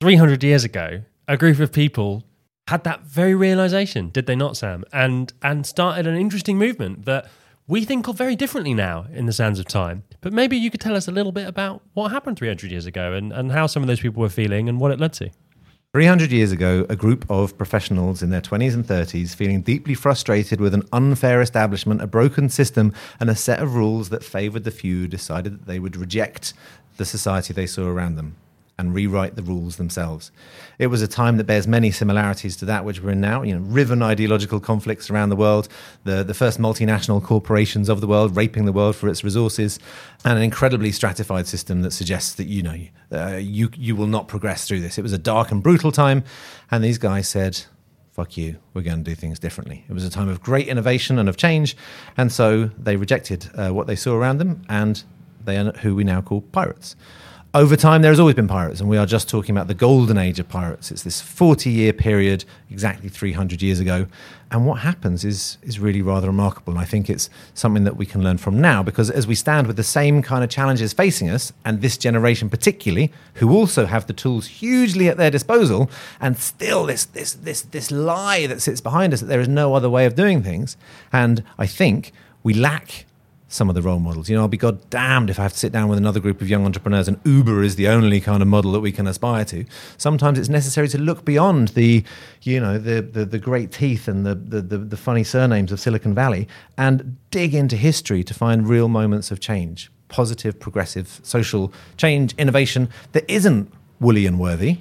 300 years ago, a group of people had that very realization, did they not, Sam? And and started an interesting movement that we think of very differently now in the sands of time. But maybe you could tell us a little bit about what happened 300 years ago and, and how some of those people were feeling and what it led to. 300 years ago, a group of professionals in their 20s and 30s feeling deeply frustrated with an unfair establishment, a broken system, and a set of rules that favored the few decided that they would reject the society they saw around them and rewrite the rules themselves. It was a time that bears many similarities to that which we're in now. You know, riven ideological conflicts around the world, the, the first multinational corporations of the world raping the world for its resources, and an incredibly stratified system that suggests that you know uh, you you will not progress through this. It was a dark and brutal time, and these guys said. Fuck you, we're going to do things differently. It was a time of great innovation and of change, and so they rejected uh, what they saw around them, and they are who we now call pirates over time, there has always been pirates, and we are just talking about the golden age of pirates. It's this 40 year period, exactly 300 years ago. And what happens is, is really rather remarkable. And I think it's something that we can learn from now because as we stand with the same kind of challenges facing us, and this generation particularly, who also have the tools hugely at their disposal, and still this, this, this, this lie that sits behind us that there is no other way of doing things. And I think we lack some of the role models. You know, I'll be goddamned if I have to sit down with another group of young entrepreneurs and Uber is the only kind of model that we can aspire to. Sometimes it's necessary to look beyond the, you know, the the, the great teeth and the, the, the, the funny surnames of Silicon Valley and dig into history to find real moments of change, positive, progressive, social change, innovation that isn't woolly and worthy,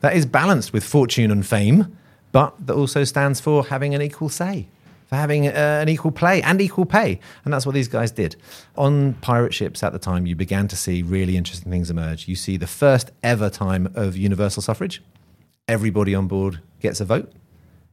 that is balanced with fortune and fame, but that also stands for having an equal say for having uh, an equal play and equal pay. And that's what these guys did. On pirate ships at the time, you began to see really interesting things emerge. You see the first ever time of universal suffrage. Everybody on board gets a vote.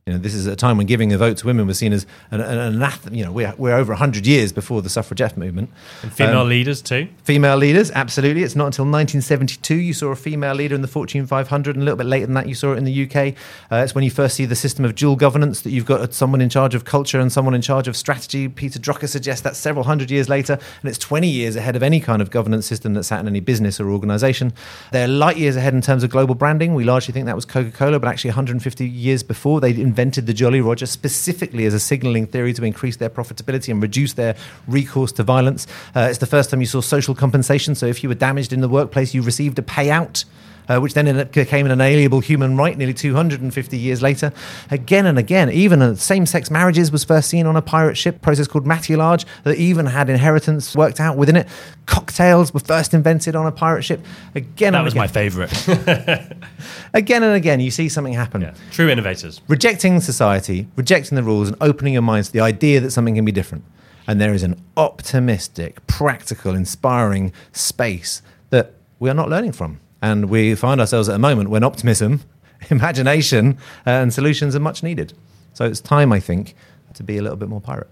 You know, this is a time when giving a vote to women was seen as an, an anathema. You know, we're, we're over 100 years before the suffragette movement. And female um, leaders too? Female leaders, absolutely. It's not until 1972 you saw a female leader in the Fortune 500, and a little bit later than that you saw it in the UK. Uh, it's when you first see the system of dual governance that you've got someone in charge of culture and someone in charge of strategy. Peter Drucker suggests that several hundred years later, and it's 20 years ahead of any kind of governance system that's sat in any business or organization. They're light years ahead in terms of global branding. We largely think that was Coca Cola, but actually 150 years before they invented the Jolly Roger specifically as a signaling theory to increase their profitability and reduce their recourse to violence. Uh, it's the first time you saw social compensation. So if you were damaged in the workplace, you received a payout. Uh, which then became an inalienable human right nearly 250 years later. Again and again, even same sex marriages was first seen on a pirate ship, process called matelotage, that even had inheritance worked out within it. Cocktails were first invented on a pirate ship. Again that was again. my favourite. [laughs] again and again, you see something happen. Yeah. True innovators. Rejecting society, rejecting the rules, and opening your minds to the idea that something can be different. And there is an optimistic, practical, inspiring space that we are not learning from. And we find ourselves at a moment when optimism, [laughs] imagination, uh, and solutions are much needed. So it's time, I think, to be a little bit more pirate.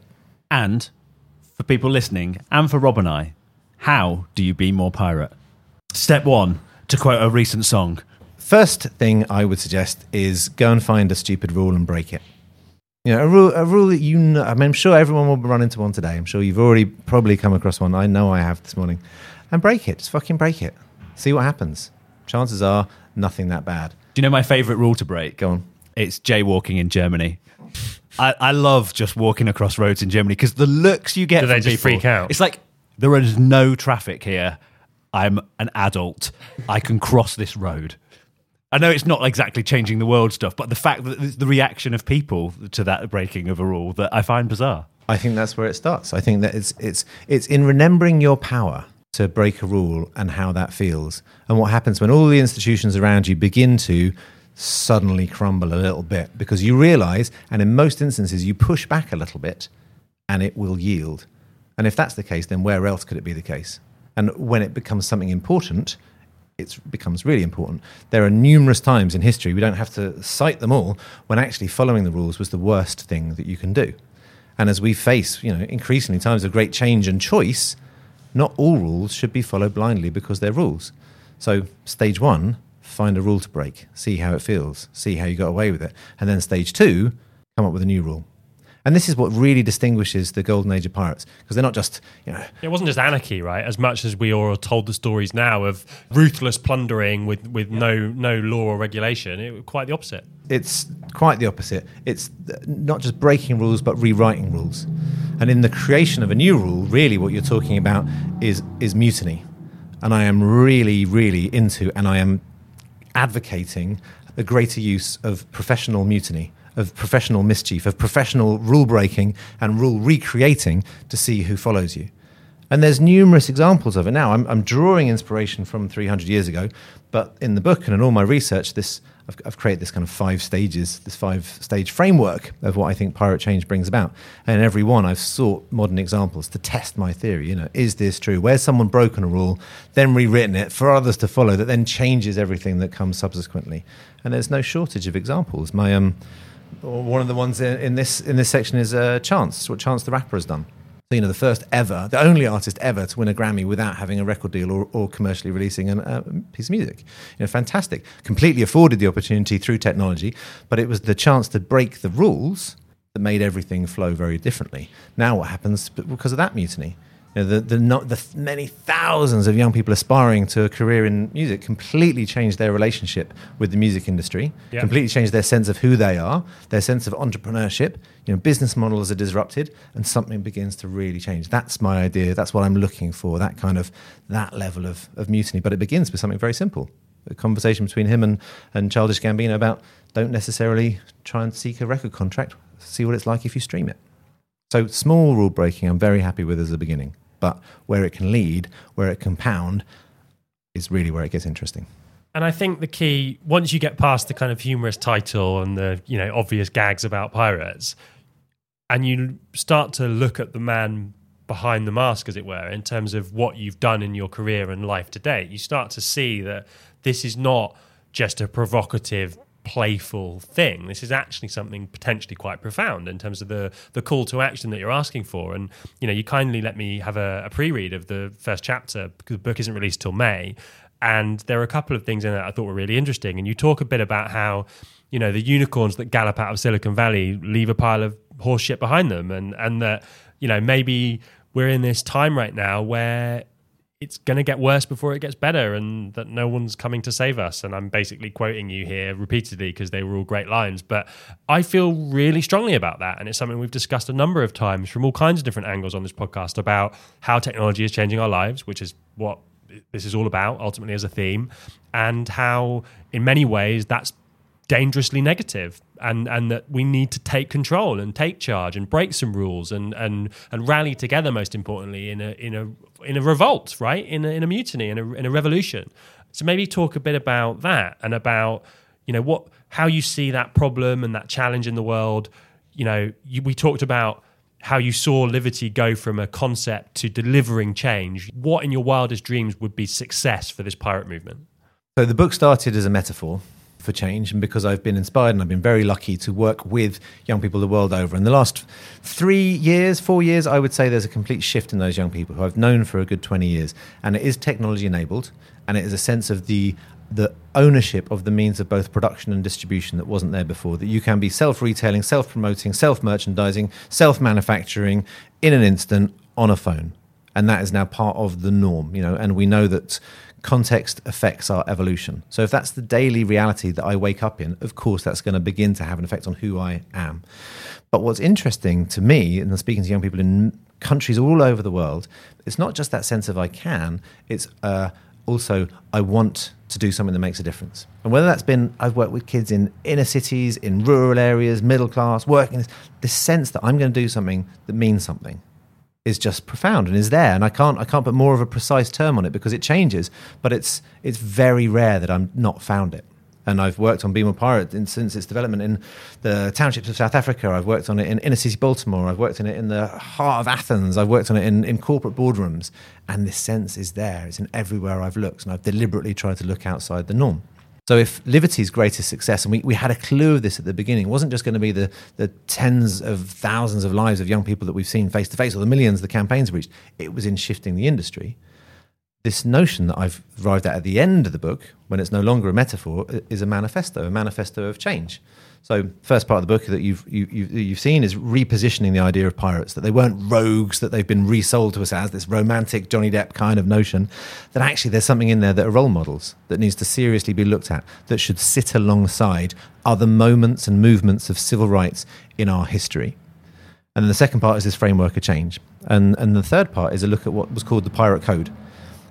And for people listening, and for Rob and I, how do you be more pirate? Step one, to quote a recent song. First thing I would suggest is go and find a stupid rule and break it. You know, a rule, a rule that you know, I mean, I'm sure everyone will run into one today. I'm sure you've already probably come across one. I know I have this morning. And break it. Just fucking break it. See what happens. Chances are nothing that bad. Do you know my favorite rule to break? Go on. It's jaywalking in Germany. I, I love just walking across roads in Germany because the looks you get Do they from just people, freak out? It's like there is no traffic here. I'm an adult. I can cross this road. I know it's not exactly changing the world stuff, but the fact that the reaction of people to that breaking of a rule that I find bizarre. I think that's where it starts. I think that it's it's it's in remembering your power to break a rule and how that feels, and what happens when all the institutions around you begin to suddenly crumble a little bit because you realize, and in most instances, you push back a little bit, and it will yield. And if that's the case, then where else could it be the case? And when it becomes something important, it becomes really important. There are numerous times in history, we don't have to cite them all, when actually following the rules was the worst thing that you can do. And as we face, you know, increasingly times of great change and choice, not all rules should be followed blindly because they're rules. So, stage one, find a rule to break, see how it feels, see how you got away with it. And then stage two, come up with a new rule. And this is what really distinguishes the golden age of pirates because they're not just, you know, It wasn't just anarchy, right? As much as we all are told the stories now of ruthless plundering with, with no no law or regulation, it was quite the opposite. it's quite the opposite. It's not just breaking rules, but rewriting rules. And in the creation of a new rule, really, what you're talking about is is mutiny. And I am really, really into, and I am advocating a greater use of professional mutiny, of professional mischief, of professional rule breaking and rule recreating to see who follows you. And there's numerous examples of it now. I'm, I'm drawing inspiration from 300 years ago, but in the book and in all my research, this I've, I've created this kind of five stages, this five stage framework of what I think pirate change brings about. And every one, I've sought modern examples to test my theory. You know, is this true? Where's someone broken a rule, then rewritten it for others to follow, that then changes everything that comes subsequently? And there's no shortage of examples. My um, one of the ones in, in this in this section is uh, Chance. What Chance the rapper has done. So, you know, the first ever, the only artist ever to win a Grammy without having a record deal or, or commercially releasing a uh, piece of music. You know, fantastic. Completely afforded the opportunity through technology, but it was the chance to break the rules that made everything flow very differently. Now, what happens because of that mutiny? You know, the, the, not, the many thousands of young people aspiring to a career in music completely changed their relationship with the music industry, Yeah. completely changed their sense of who they are, their sense of entrepreneurship. You know, business models are disrupted, and something begins to really change. That's my idea. That's what I'm looking for. That kind of that level of, of mutiny. But it begins with something very simple: a conversation between him and and Childish Gambino about don't necessarily try and seek a record contract. See what it's like if you stream it. So small rule breaking, I'm very happy with as a beginning. But where it can lead, where it can pound, is really where it gets interesting. And I think the key, once you get past the kind of humorous title and the you know obvious gags about pirates, and you start to look at the man behind the mask, as it were, in terms of what you've done in your career and life to date, you start to see that this is not just a provocative, playful thing. This is actually something potentially quite profound in terms of the the call to action that you're asking for. And you know, you kindly let me have a, a pre-read of the first chapter because the book isn't released till May. And there are a couple of things in that I thought were really interesting. And you talk a bit about how, you know, the unicorns that gallop out of Silicon Valley leave a pile of horse shit behind them. And, and that, you know, maybe we're in this time right now where it's going to get worse before it gets better and that no one's coming to save us. And I'm basically quoting you here repeatedly because they were all great lines. But I feel really strongly about that. And it's something we've discussed a number of times from all kinds of different angles on this podcast about how technology is changing our lives, which is what this is all about ultimately as a theme, and how in many ways that's dangerously negative and and that we need to take control and take charge and break some rules and and and rally together most importantly in a in a in a revolt right in a, in a mutiny in a in a revolution so maybe talk a bit about that and about you know what how you see that problem and that challenge in the world you know you, we talked about how you saw Livity go from a concept to delivering change. What in your wildest dreams would be success for this pirate movement? So the book started as a metaphor for change, and because I've been inspired and I've been very lucky to work with young people the world over. In the last three years, four years, I would say there's a complete shift in those young people who I've known for a good 20 years. And it is technology enabled, and it is a sense of the the ownership of the means of both production and distribution that wasn't there before. That you can be self retailing, self promoting, self merchandising, self manufacturing in an instant on a phone. And that is now part of the norm, you know, and we know that context affects our evolution. So if that's the daily reality that I wake up in, of course that's going to begin to have an effect on who I am. But what's interesting to me, and speaking to young people in countries all over the world, it's not just that sense of I can, it's uh, also I want to do something that makes a difference. And whether that's been, I've worked with kids in inner cities, in rural areas, middle class, working, this sense that I'm going to do something that means something is just profound and is there. And I can't, I can't put more of a precise term on it because it changes, but it's, it's very rare that I'm not found it. And I've worked on Be More Pirate in, since its development in the townships of South Africa. I've worked on it in inner city Baltimore. I've worked on it in the heart of Athens. I've worked on it in, in corporate boardrooms. And this sense is there. It's in everywhere I've looked. And I've deliberately tried to look outside the norm. So if Livity's greatest success, and we, we had a clue of this at the beginning, wasn't just going to be the, the tens of thousands of lives of young people that we've seen face to face or the millions the campaigns reached, it was in shifting the industry this notion that I've arrived at at the end of the book, when it's no longer a metaphor, is a manifesto, a manifesto of change. So, first part of the book that you've you, you, you've seen is repositioning the idea of pirates that they weren't rogues that they've been resold to us as this romantic Johnny Depp kind of notion. That actually there's something in there that are role models that needs to seriously be looked at that should sit alongside other moments and movements of civil rights in our history. And then the second part is this framework of change, and and the third part is a look at what was called the Pirate Code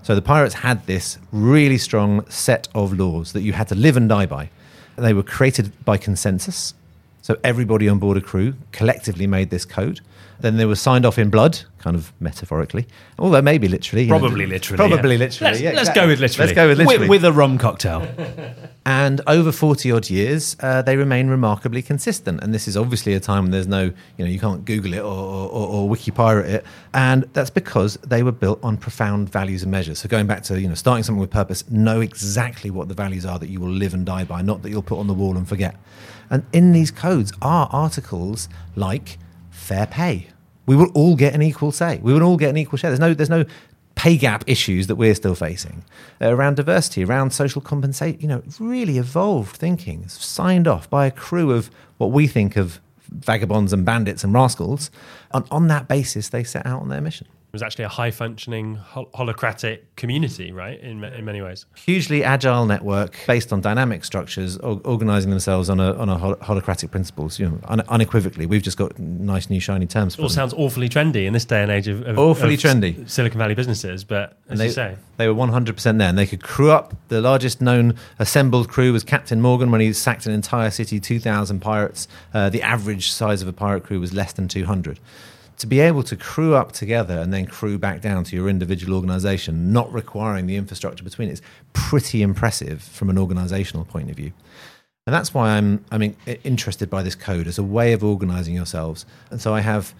so the pirates had this really strong set of laws that you had to live and die by. They were created by consensus. So everybody on board a crew collectively made this code. Then they were signed off in blood, kind of metaphorically, although maybe literally. Probably know, literally. Probably yeah. literally. Let's, yeah, let's exactly. go with literally. Let's go with literally. With, with a rum cocktail. [laughs] and over 40 odd years, uh, they remain remarkably consistent. And this is obviously a time when there's no, you know, you can't Google it or, or, or wiki pirate it. And that's because they were built on profound values and measures. So going back to, you know, starting something with purpose, know exactly what the values are that you will live and die by, not that you'll put on the wall and forget. And in these codes are articles like fair pay we will all get an equal say. We will all get an equal share. There's no, there's no pay gap issues that we're still facing uh, around diversity, around social compensation. You know, really evolved thinking, signed off by a crew of what we think of vagabonds and bandits and rascals. And on that basis, they set out on their mission was actually a high functioning holacratic community, right? In, in many ways, hugely agile network based on dynamic structures, organizing themselves on a on a holacratic principles. You know, un- unequivocally, we've just got nice new shiny terms. It all them. sounds awfully trendy in this day and age of, of awfully of trendy Silicon Valley businesses, but as they, you say, they were one hundred percent there, and they could crew up. The largest known assembled crew was Captain Morgan when he sacked an entire city, two thousand pirates. Uh, the average size of a pirate crew was less than two hundred to be able to crew up together and then crew back down to your individual organization, not requiring the infrastructure between it, is pretty impressive from an organizational point of view. And that's why I'm, I'm interested by this code as a way of organizing yourselves. And so I have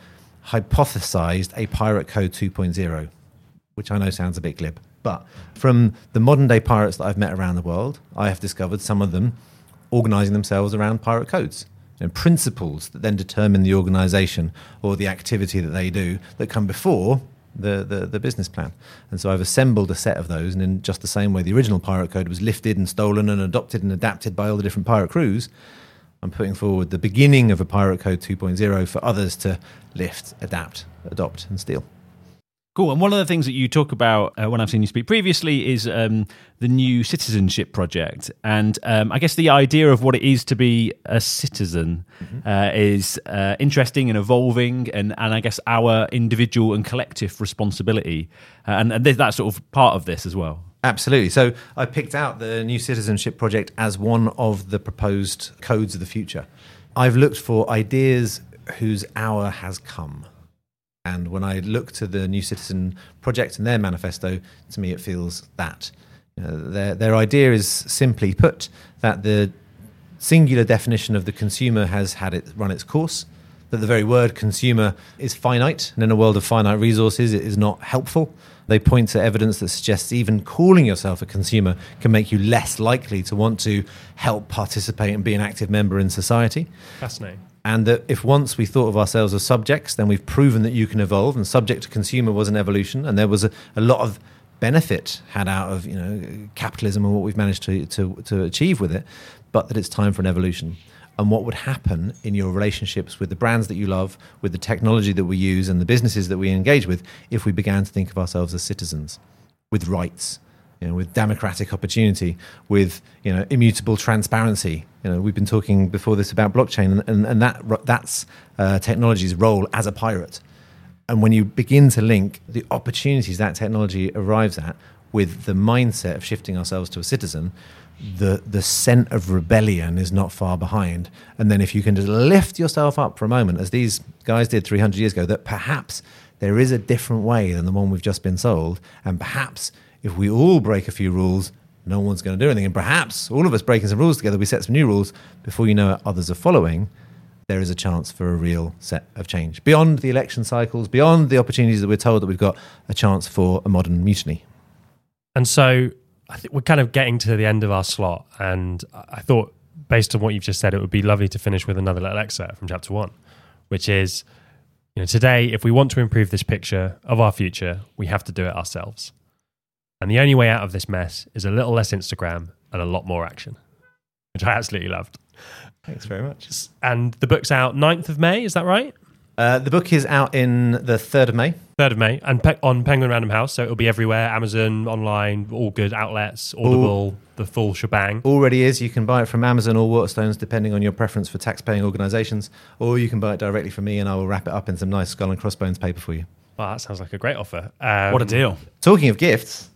hypothesized a Pirate Code 2.0, which I know sounds a bit glib. But from the modern day pirates that I've met around the world, I have discovered some of them organizing themselves around pirate codes and principles that then determine the organization or the activity that they do that come before the, the, the, business plan. And so I've assembled a set of those, and in just the same way the original pirate code was lifted and stolen and adopted and adapted by all the different pirate crews, I'm putting forward the beginning of a pirate code 2.0 for others to lift, adapt, adopt, and steal. Cool. And one of the things that you talk about uh, when I've seen you speak previously is um, the new citizenship project. And um, I guess the idea of what it is to be a citizen mm-hmm. uh, is uh, interesting and evolving, and, and I guess our individual and collective responsibility. Uh, and, and that's sort of part of this as well. Absolutely. So I picked out the new citizenship project as one of the proposed codes of the future. I've looked for ideas whose hour has come. And when I look to the New Citizen Project and their manifesto, to me it feels that. You know, their, their idea is simply put that the singular definition of the consumer has had it run its course, that the very word consumer is finite, and in a world of finite resources, it is not helpful. They point to evidence that suggests even calling yourself a consumer can make you less likely to want to help participate and be an active member in society. Fascinating. And that if once we thought of ourselves as subjects, then we've proven that you can evolve. And subject to consumer was an evolution, and there was a, a lot of benefit had out of you know capitalism and what we've managed to, to, to achieve with it. But that it's time for an evolution. And what would happen in your relationships with the brands that you love, with the technology that we use, and the businesses that we engage with, if we began to think of ourselves as citizens with rights, you know, with democratic opportunity, with you know immutable transparency. You know, we've been talking before this about blockchain, and, and, and that that's uh, technology's role as a pirate. And when you begin to link the opportunities that technology arrives at with the mindset of shifting ourselves to a citizen, the the scent of rebellion is not far behind. And then if you can just lift yourself up for a moment, as these guys did 300 years ago, that perhaps there is a different way than the one we've just been sold, and perhaps if we all break a few rules, no one's going to do anything. And perhaps all of us breaking some rules together, we set some new rules. Before you know it, others are following. There is a chance for a real set of change beyond the election cycles, beyond the opportunities that we're told that we've got a chance for a modern mutiny. And so I think we're kind of getting to the end of our slot. And I thought, based on what you've just said, it would be lovely to finish with another little excerpt from chapter one, which is you know, today, if we want to improve this picture of our future, we have to do it ourselves. And the only way out of this mess is a little less Instagram and a lot more action, which I absolutely loved. Thanks very much. And the book's out 9th of May, is that right? Uh, the book is out in the 3rd of May. 3rd of May, and pe- on Penguin Random House, so it'll be everywhere Amazon, online, all good outlets, Audible, the full shebang. Already is. You can buy it from Amazon or Waterstones, depending on your preference for tax-paying organisations, or you can buy it directly from me, and I will wrap it up in some nice skull and crossbones paper for you. Well, that sounds like a great offer. Um, What a deal. Talking of gifts,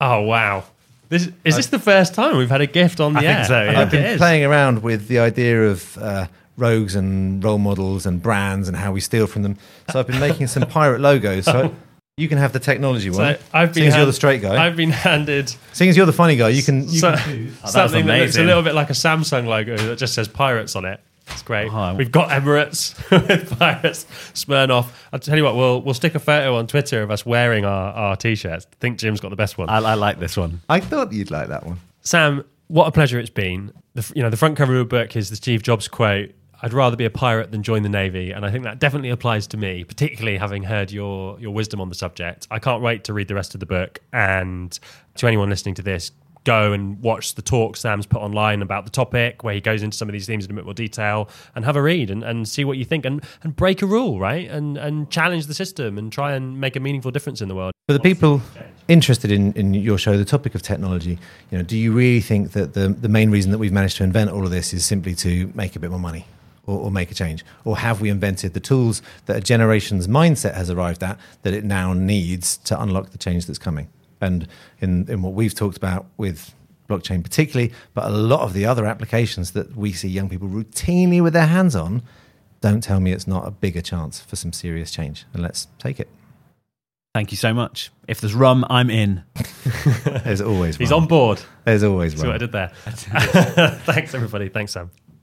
Oh, wow. This, is this the first time we've had a gift on the I think air? so, yeah. I've it been is. playing around with the idea of uh, rogues and role models and brands and how we steal from them. So I've been making some [laughs] pirate logos. So you can have the technology one. So I've been Seeing as you're hand- the straight guy. I've been handed Seeing as you're the funny guy, you can. You so- can [laughs] something that looks a little bit like a Samsung logo that just says pirates on it. It's great. Oh. We've got Emirates [laughs] with pirates, Smirnoff. I'll tell you what, we'll we'll stick a photo on Twitter of us wearing our, our t-shirts. I think Jim's got the best one. I, I like this one. I thought you'd like that one. Sam, what a pleasure it's been. The, you know, the front cover of the book is the Steve Jobs quote. I'd rather be a pirate than join the navy, and I think that definitely applies to me, particularly having heard your your wisdom on the subject. I can't wait to read the rest of the book, and to anyone listening to this, go and watch the talk Sam's put online about the topic, where he goes into some of these themes in a bit more detail, and have a read and, and see what you think, and and break a rule, right, and and challenge the system, and try and make a meaningful difference in the world. For the people interested in, in your show, the topic of technology, you know, do you really think that the, the main reason that we've managed to invent all of this is simply to make a bit more money or, or make a change? Or have we invented the tools that a generation's mindset has arrived at that it now needs to unlock the change that's coming? And in, in what we've talked about with blockchain particularly, but a lot of the other applications that we see young people routinely with their hands on, don't tell me it's not a bigger chance for some serious change. And let's take it. Thank you so much. If there's rum, I'm in. [laughs] There's always He's on board. There's always See what I did there. [laughs] Thanks, everybody. Thanks, Sam.